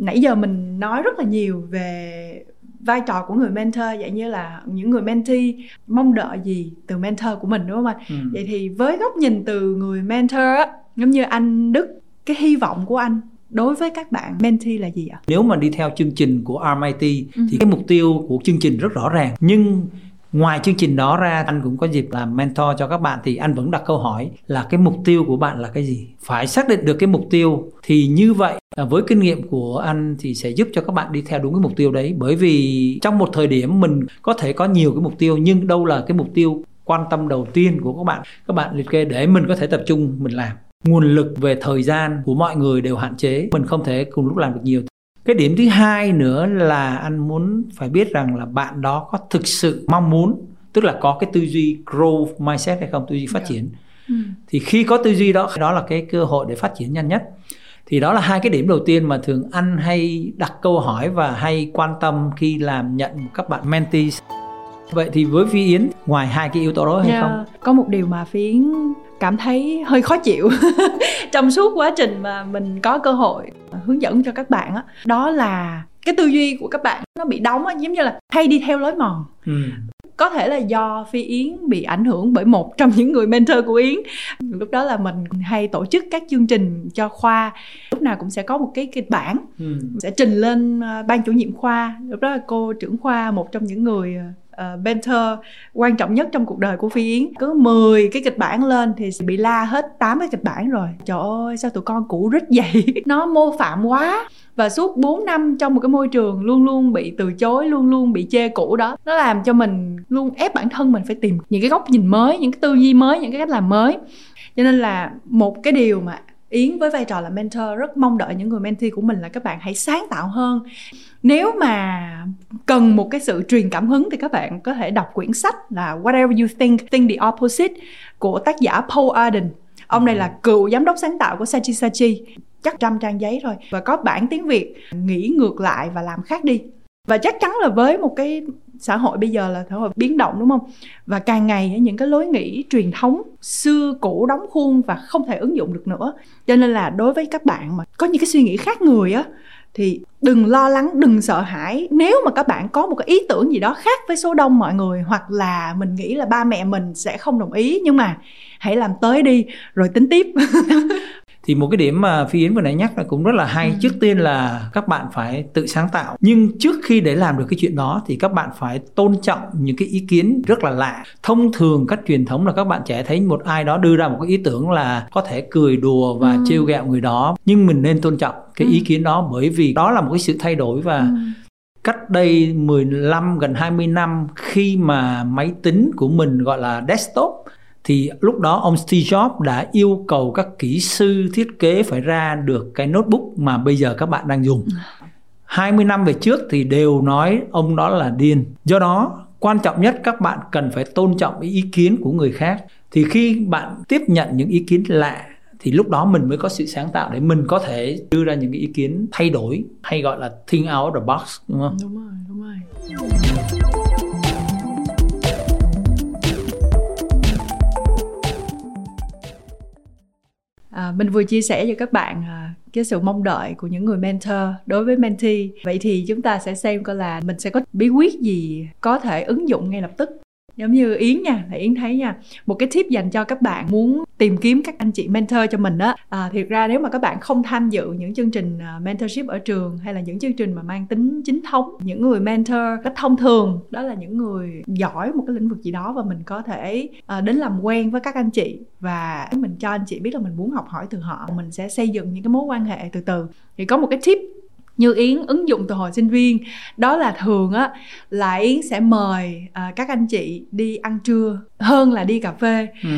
nãy giờ mình nói rất là nhiều về vai trò của người mentor vậy như là những người mentee mong đợi gì từ mentor của mình đúng không anh ừ. vậy thì với góc nhìn từ người mentor á giống như anh đức cái hy vọng của anh đối với các bạn mentee là gì ạ? Nếu mà đi theo chương trình của RMIT uh-huh. thì cái mục tiêu của chương trình rất rõ ràng nhưng ngoài chương trình đó ra anh cũng có dịp làm mentor cho các bạn thì anh vẫn đặt câu hỏi là cái mục tiêu của bạn là cái gì phải xác định được cái mục tiêu thì như vậy à, với kinh nghiệm của anh thì sẽ giúp cho các bạn đi theo đúng cái mục tiêu đấy bởi vì trong một thời điểm mình có thể có nhiều cái mục tiêu nhưng đâu là cái mục tiêu quan tâm đầu tiên của các bạn các bạn liệt kê để mình có thể tập trung mình làm nguồn lực về thời gian của mọi người đều hạn chế mình không thể cùng lúc làm được nhiều cái điểm thứ hai nữa là anh muốn phải biết rằng là bạn đó có thực sự mong muốn tức là có cái tư duy growth mindset hay không tư duy phát. Dạ. triển ừ. thì khi có tư duy đó đó là cái cơ hội để phát triển nhanh nhất thì đó là hai cái điểm đầu tiên mà thường anh hay đặt câu hỏi và hay quan tâm khi làm nhận các bạn mentees vậy thì với phi yến ngoài hai cái yếu tố đó hay yeah. Dạ. không có một điều mà phi yến cảm thấy hơi khó chịu trong suốt quá trình mà mình có cơ hội hướng dẫn cho các bạn đó, đó là cái tư duy của các bạn nó bị đóng á giống như là hay đi theo lối mòn ừ. Có thể là do phi yến bị ảnh hưởng bởi một trong những người mentor của yến. Lúc đó là mình hay tổ chức các chương trình cho khoa. Lúc nào cũng sẽ có một cái kịch bản ừ. sẽ trình lên ờ, ban chủ nhiệm khoa. Lúc đó là cô trưởng khoa một trong những người Ờ, uh, mentor quan trọng nhất trong cuộc đời của Phi Yến. Cứ 10 cái kịch bản lên thì bị la hết 8 cái kịch bản rồi. Trời ơi sao tụi con cũ rít vậy? Nó mô phạm quá. Và suốt 4 năm trong một cái môi trường luôn luôn bị từ chối luôn luôn bị chê cũ đó nó làm cho mình luôn ép bản thân mình phải tìm những cái góc nhìn mới những cái tư duy mới những cái cách làm mới. Cho nên là một cái điều mà Yến với vai trò là mentor rất mong đợi những người mentee của mình là các bạn hãy sáng tạo hơn. Nếu mà cần một cái sự truyền cảm hứng thì các bạn có thể đọc quyển sách là Whatever You Think, Think the Opposite của tác giả Paul Arden. Ông này là cựu giám đốc sáng tạo của Sachi Sachi. Chắc trăm trang giấy thôi. Và có bản tiếng Việt nghĩ ngược lại và làm khác đi. Và chắc chắn là với một cái xã hội bây giờ là xã hội biến động đúng không? Và càng ngày những cái lối nghĩ truyền thống xưa cũ đóng khuôn và không thể ứng dụng được nữa. Cho nên là đối với các bạn mà có những cái suy nghĩ khác người á thì đừng lo lắng, đừng sợ hãi. Nếu mà các bạn có một cái ý tưởng gì đó khác với số đông mọi người, hoặc là mình nghĩ là ba mẹ mình sẽ không đồng ý, nhưng mà hãy làm tới đi, rồi tính tiếp. thì một cái điểm mà phi yến vừa nãy nhắc là cũng rất là hay ừ. trước tiên là các bạn phải tự sáng tạo nhưng trước khi để làm được cái chuyện đó thì các bạn phải tôn trọng những cái ý kiến rất là lạ thông thường cách truyền thống là các bạn trẻ thấy một ai đó đưa ra một cái ý tưởng là có thể cười đùa và ừ. trêu ghẹo người đó nhưng mình nên tôn trọng cái ừ. ý kiến đó bởi vì đó là một cái sự thay đổi và ừ cách đây 15 gần 20 năm khi mà máy tính của mình gọi là desktop thì lúc đó ông Steve Jobs đã yêu cầu các kỹ sư thiết kế phải ra được cái notebook mà bây giờ các bạn đang dùng. 20 năm về trước thì đều nói ông đó là điên. Do đó, quan trọng nhất các bạn cần phải tôn trọng ý kiến của người khác. Thì khi bạn tiếp nhận những ý kiến lạ thì lúc đó mình mới có sự sáng tạo để mình có thể đưa ra những cái ý kiến thay đổi hay gọi là think out the box đúng không? Đúng rồi, đúng rồi. À, mình vừa chia sẻ cho các bạn à, cái sự mong đợi của những người mentor đối với mentee. Vậy thì chúng ta sẽ xem coi là mình sẽ có bí quyết gì có thể ứng dụng ngay lập tức giống như yến nha là yến thấy nha một cái tip dành cho các bạn muốn tìm kiếm các anh chị mentor cho mình á. À, thiệt ra nếu mà các bạn không tham dự những chương trình à, mentorship ở trường hay là những chương trình mà mang tính chính thống những người mentor cách thông thường đó là những người giỏi một cái lĩnh vực gì đó và mình có thể à, đến làm quen với các anh chị và mình cho anh chị biết là mình muốn học hỏi từ họ mình sẽ xây dựng những cái mối quan hệ từ từ. Thì có một cái tip như yến ứng dụng từ hồi sinh viên. Đó là thường á là yến sẽ mời à, các anh chị đi ăn trưa hơn là đi cà phê. Ừ.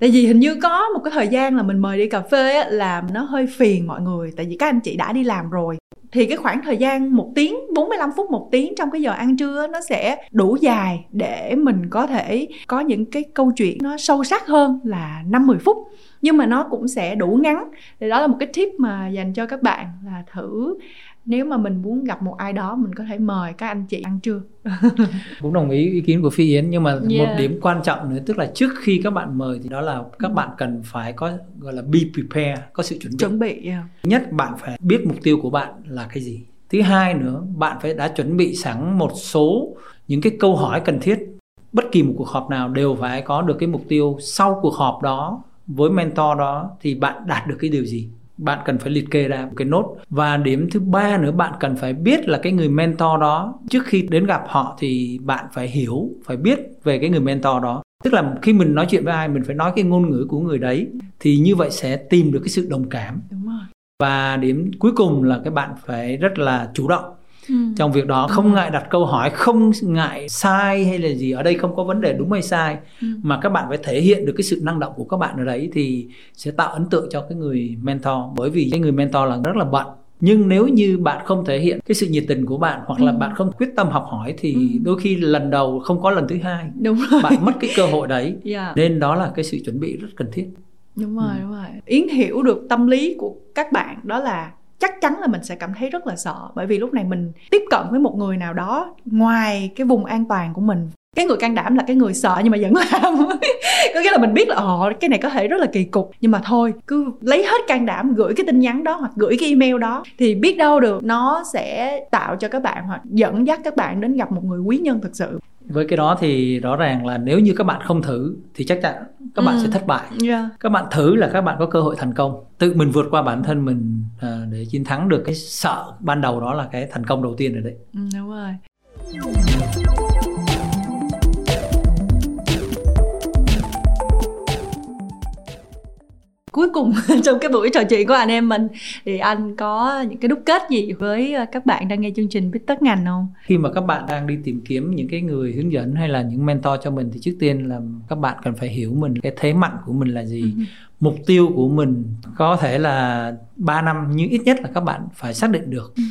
tại vì hình như có một cái thời gian là mình mời đi cà phê á làm nó hơi phiền mọi người tại vì các anh chị đã đi làm rồi. Thì cái khoảng thời gian một tiếng 45 phút một tiếng trong cái giờ ăn trưa nó sẽ đủ dài để mình có thể có những cái câu chuyện nó sâu sắc hơn là 50 phút. Nhưng mà nó cũng sẽ đủ ngắn. Thì đó là một cái tip mà dành cho các bạn là thử nếu mà mình muốn gặp một ai đó mình có thể mời các anh chị ăn trưa. Cũng đồng ý ý kiến của phi yến nhưng mà yeah. một điểm quan trọng nữa tức là trước khi các bạn mời thì đó là các bạn cần phải có gọi là be prepared có sự chuẩn bị. Chuẩn bị yeah. nhất bạn phải biết mục tiêu của bạn là cái gì. Thứ hai nữa bạn phải đã chuẩn bị sẵn một số những cái câu hỏi cần thiết. Bất kỳ một cuộc họp nào đều phải có được cái mục tiêu sau cuộc họp đó với mentor đó thì bạn đạt được cái điều gì bạn cần phải liệt kê ra một cái nốt. Và điểm thứ ba nữa bạn cần phải biết là cái người mentor đó trước khi đến gặp họ thì bạn phải hiểu phải biết về cái người mentor đó. Tức là khi mình nói chuyện với ai mình phải nói cái ngôn ngữ của người đấy thì như vậy sẽ tìm được cái sự đồng cảm. Đúng rồi. và điểm cuối cùng là các bạn phải rất là chủ động ừ. trong việc đó không ngại đặt câu hỏi không ngại sai hay là gì ở đây không có vấn đề đúng hay sai ừ. mà các bạn phải thể hiện được cái sự năng động của các bạn ở đấy thì sẽ tạo ấn tượng cho cái người mentor bởi vì cái người mentor là rất là bận nhưng nếu như bạn không thể hiện cái sự nhiệt tình của bạn hoặc là ừ. bạn không quyết tâm học hỏi thì ừ. đôi khi lần đầu không có lần thứ hai đúng rồi. bạn mất cái cơ hội đấy yeah. Nên đó là cái sự chuẩn bị rất cần thiết đúng rồi ừ. đúng rồi yến hiểu được tâm lý của các bạn đó là chắc chắn là mình sẽ cảm thấy rất là sợ, bởi vì lúc này mình tiếp cận với một người nào đó ngoài cái vùng an toàn của mình. Cái người can đảm là cái người sợ nhưng mà vẫn làm. Có nghĩa là mình biết là họ cái này có thể rất là kỳ cục. Nhưng mà thôi, cứ lấy hết can đảm, gửi cái tin nhắn đó hoặc gửi cái email đó thì biết đâu được nó sẽ tạo cho các bạn hoặc dẫn dắt các bạn đến gặp một người quý nhân thực sự với cái đó thì rõ ràng là nếu như các bạn không thử thì chắc chắn các bạn ừ. sẽ thất bại yeah. các bạn thử là các bạn có cơ hội thành công tự mình vượt qua bản thân mình à, để chiến thắng được cái sợ ban đầu đó là cái thành công đầu tiên rồi đấy ừ, đúng rồi cuối cùng trong cái buổi trò chuyện của anh em mình thì anh có những cái đúc kết gì với ờ, các bạn đang nghe chương trình biết tất ngành không khi mà các bạn đang đi tìm kiếm những cái người hướng dẫn hay là những mentor cho mình thì trước tiên là các bạn cần phải hiểu mình cái thế mạnh của mình là gì ừ. mục tiêu của mình có thể là 3 năm nhưng ít nhất là các bạn phải xác định được ừ.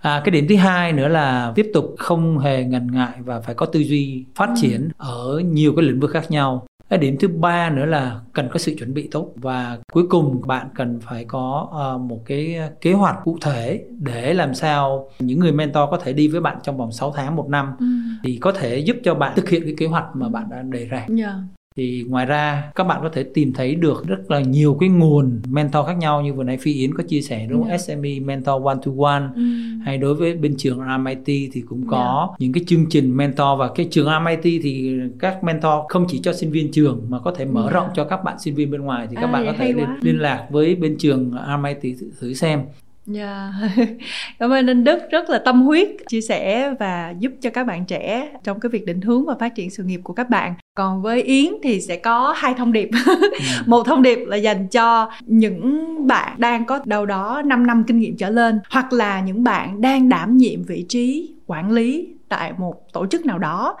À, cái điểm thứ hai nữa là tiếp tục không hề ngần ngại và phải có tư duy phát ừ. triển ở nhiều cái lĩnh vực khác nhau điểm thứ ba nữa là cần có sự chuẩn bị tốt và cuối cùng bạn cần phải có uh, một cái kế hoạch cụ thể để làm sao những người mentor có thể đi với bạn trong vòng 6 tháng một năm ừ. thì có thể giúp cho bạn thực hiện cái kế hoạch mà bạn đã đề ra. Yeah. Thì ngoài ra các bạn có thể tìm thấy được rất là nhiều cái nguồn mentor khác nhau như vừa nãy Phi Yến có chia sẻ đúng không? Yeah. Dạ. SME mentor one to one ừ. hay đối với bên trường RMIT thì cũng có yeah. Dạ. những cái chương trình mentor và cái trường RMIT thì các mentor không chỉ cho sinh viên trường mà có thể mở yeah. Dạ. rộng cho các bạn sinh viên bên ngoài thì các à, bạn có thể liên, liên lạc với bên trường thử, thử xem Yeah. Dạ. Cảm ơn anh Đức rất là tâm huyết chia sẻ và giúp cho các bạn trẻ trong cái việc định hướng và phát triển sự nghiệp của các bạn. Còn với Yến thì sẽ có hai thông điệp. Ừ. Một thông điệp là dành cho những bạn đang có đâu đó 5 năm kinh nghiệm trở lên hoặc là những bạn đang đảm nhiệm vị trí quản lý tại một tổ chức nào đó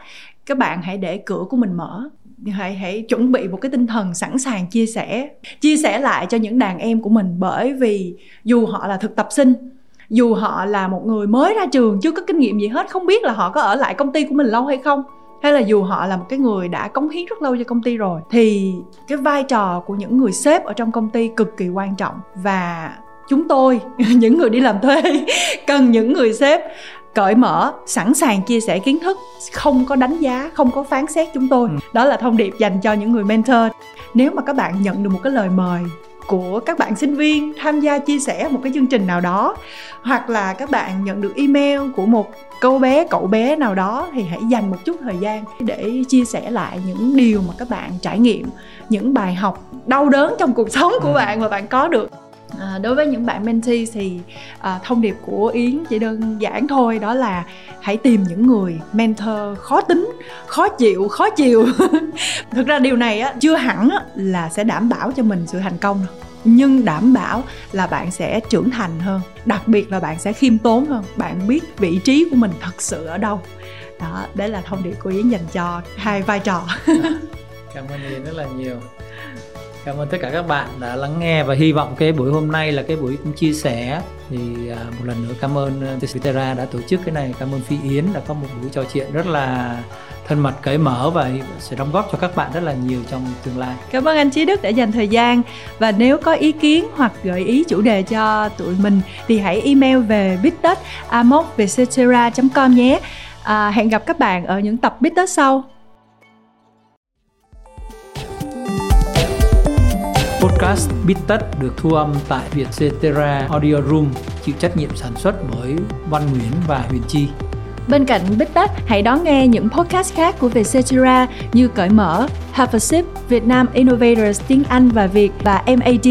các bạn hãy để cửa của mình mở hãy hãy chuẩn bị một cái tinh thần sẵn sàng chia sẻ. Chia sẻ lại cho những đàn em của mình bởi vì dù họ là thực tập sinh, dù họ là một người mới ra trường, chưa có kinh nghiệm gì hết, không biết là họ có ở lại công ty của mình lâu hay không, hay là dù họ là một cái người đã cống hiến rất lâu cho công ty rồi, thì cái vai trò của những người sếp ở trong công ty cực kỳ quan trọng. Và chúng tôi, những người đi làm thuê, cần những người sếp cởi mở sẵn sàng chia sẻ kiến thức không có đánh giá không có phán xét chúng tôi ừ. đó là thông điệp dành cho những người mentor nếu mà các bạn nhận được một cái lời mời của các bạn sinh viên tham gia chia sẻ một cái chương trình nào đó hoặc là các bạn nhận được email của một cô bé cậu bé nào đó thì hãy dành một chút thời gian để chia sẻ lại những điều mà các bạn trải nghiệm những bài học đau đớn trong cuộc sống của ừ. bạn mà bạn có được À, đối với những bạn mentee thì à, thông điệp của yến chỉ đơn giản thôi đó là hãy tìm những người mentor khó tính khó chịu khó chịu thực ra điều này á, chưa hẳn á, là sẽ đảm bảo cho mình sự thành công đâu. Nhưng đảm bảo là bạn sẽ trưởng thành hơn đặc biệt là bạn sẽ khiêm tốn hơn bạn biết vị trí của mình thật sự ở đâu. Đó đấy là thông điệp của yến dành cho hai vai trò. Cảm ơn yến rất là nhiều cảm ơn tất cả các bạn đã lắng nghe và hy vọng cái buổi hôm nay là cái buổi cũng chia sẻ thì à, một lần nữa cảm ơn à, Vitera đã tổ chức cái này cảm ơn Phi Yến đã có một buổi trò chuyện rất là thân mật cởi mở và sẽ đóng góp cho các bạn rất là nhiều trong tương lai. Cảm ơn anh Chí Đức đã dành thời gian và nếu có ý kiến hoặc gợi ý chủ đề cho tụi mình thì hãy email về bittech.com nhé. À, hẹn gặp các bạn ở những tập Bittech sau. Podcast Bít Tất được thu âm tại Vietcetera Audio Room, chịu trách nhiệm sản xuất bởi Văn Nguyễn và Huyền Chi. Bên cạnh Bít Tất, hãy đón nghe những podcast khác của Vietcetera như Cởi Mở, Have a Sip, Việt Nam Innovators tiếng Anh và Việt và MAD.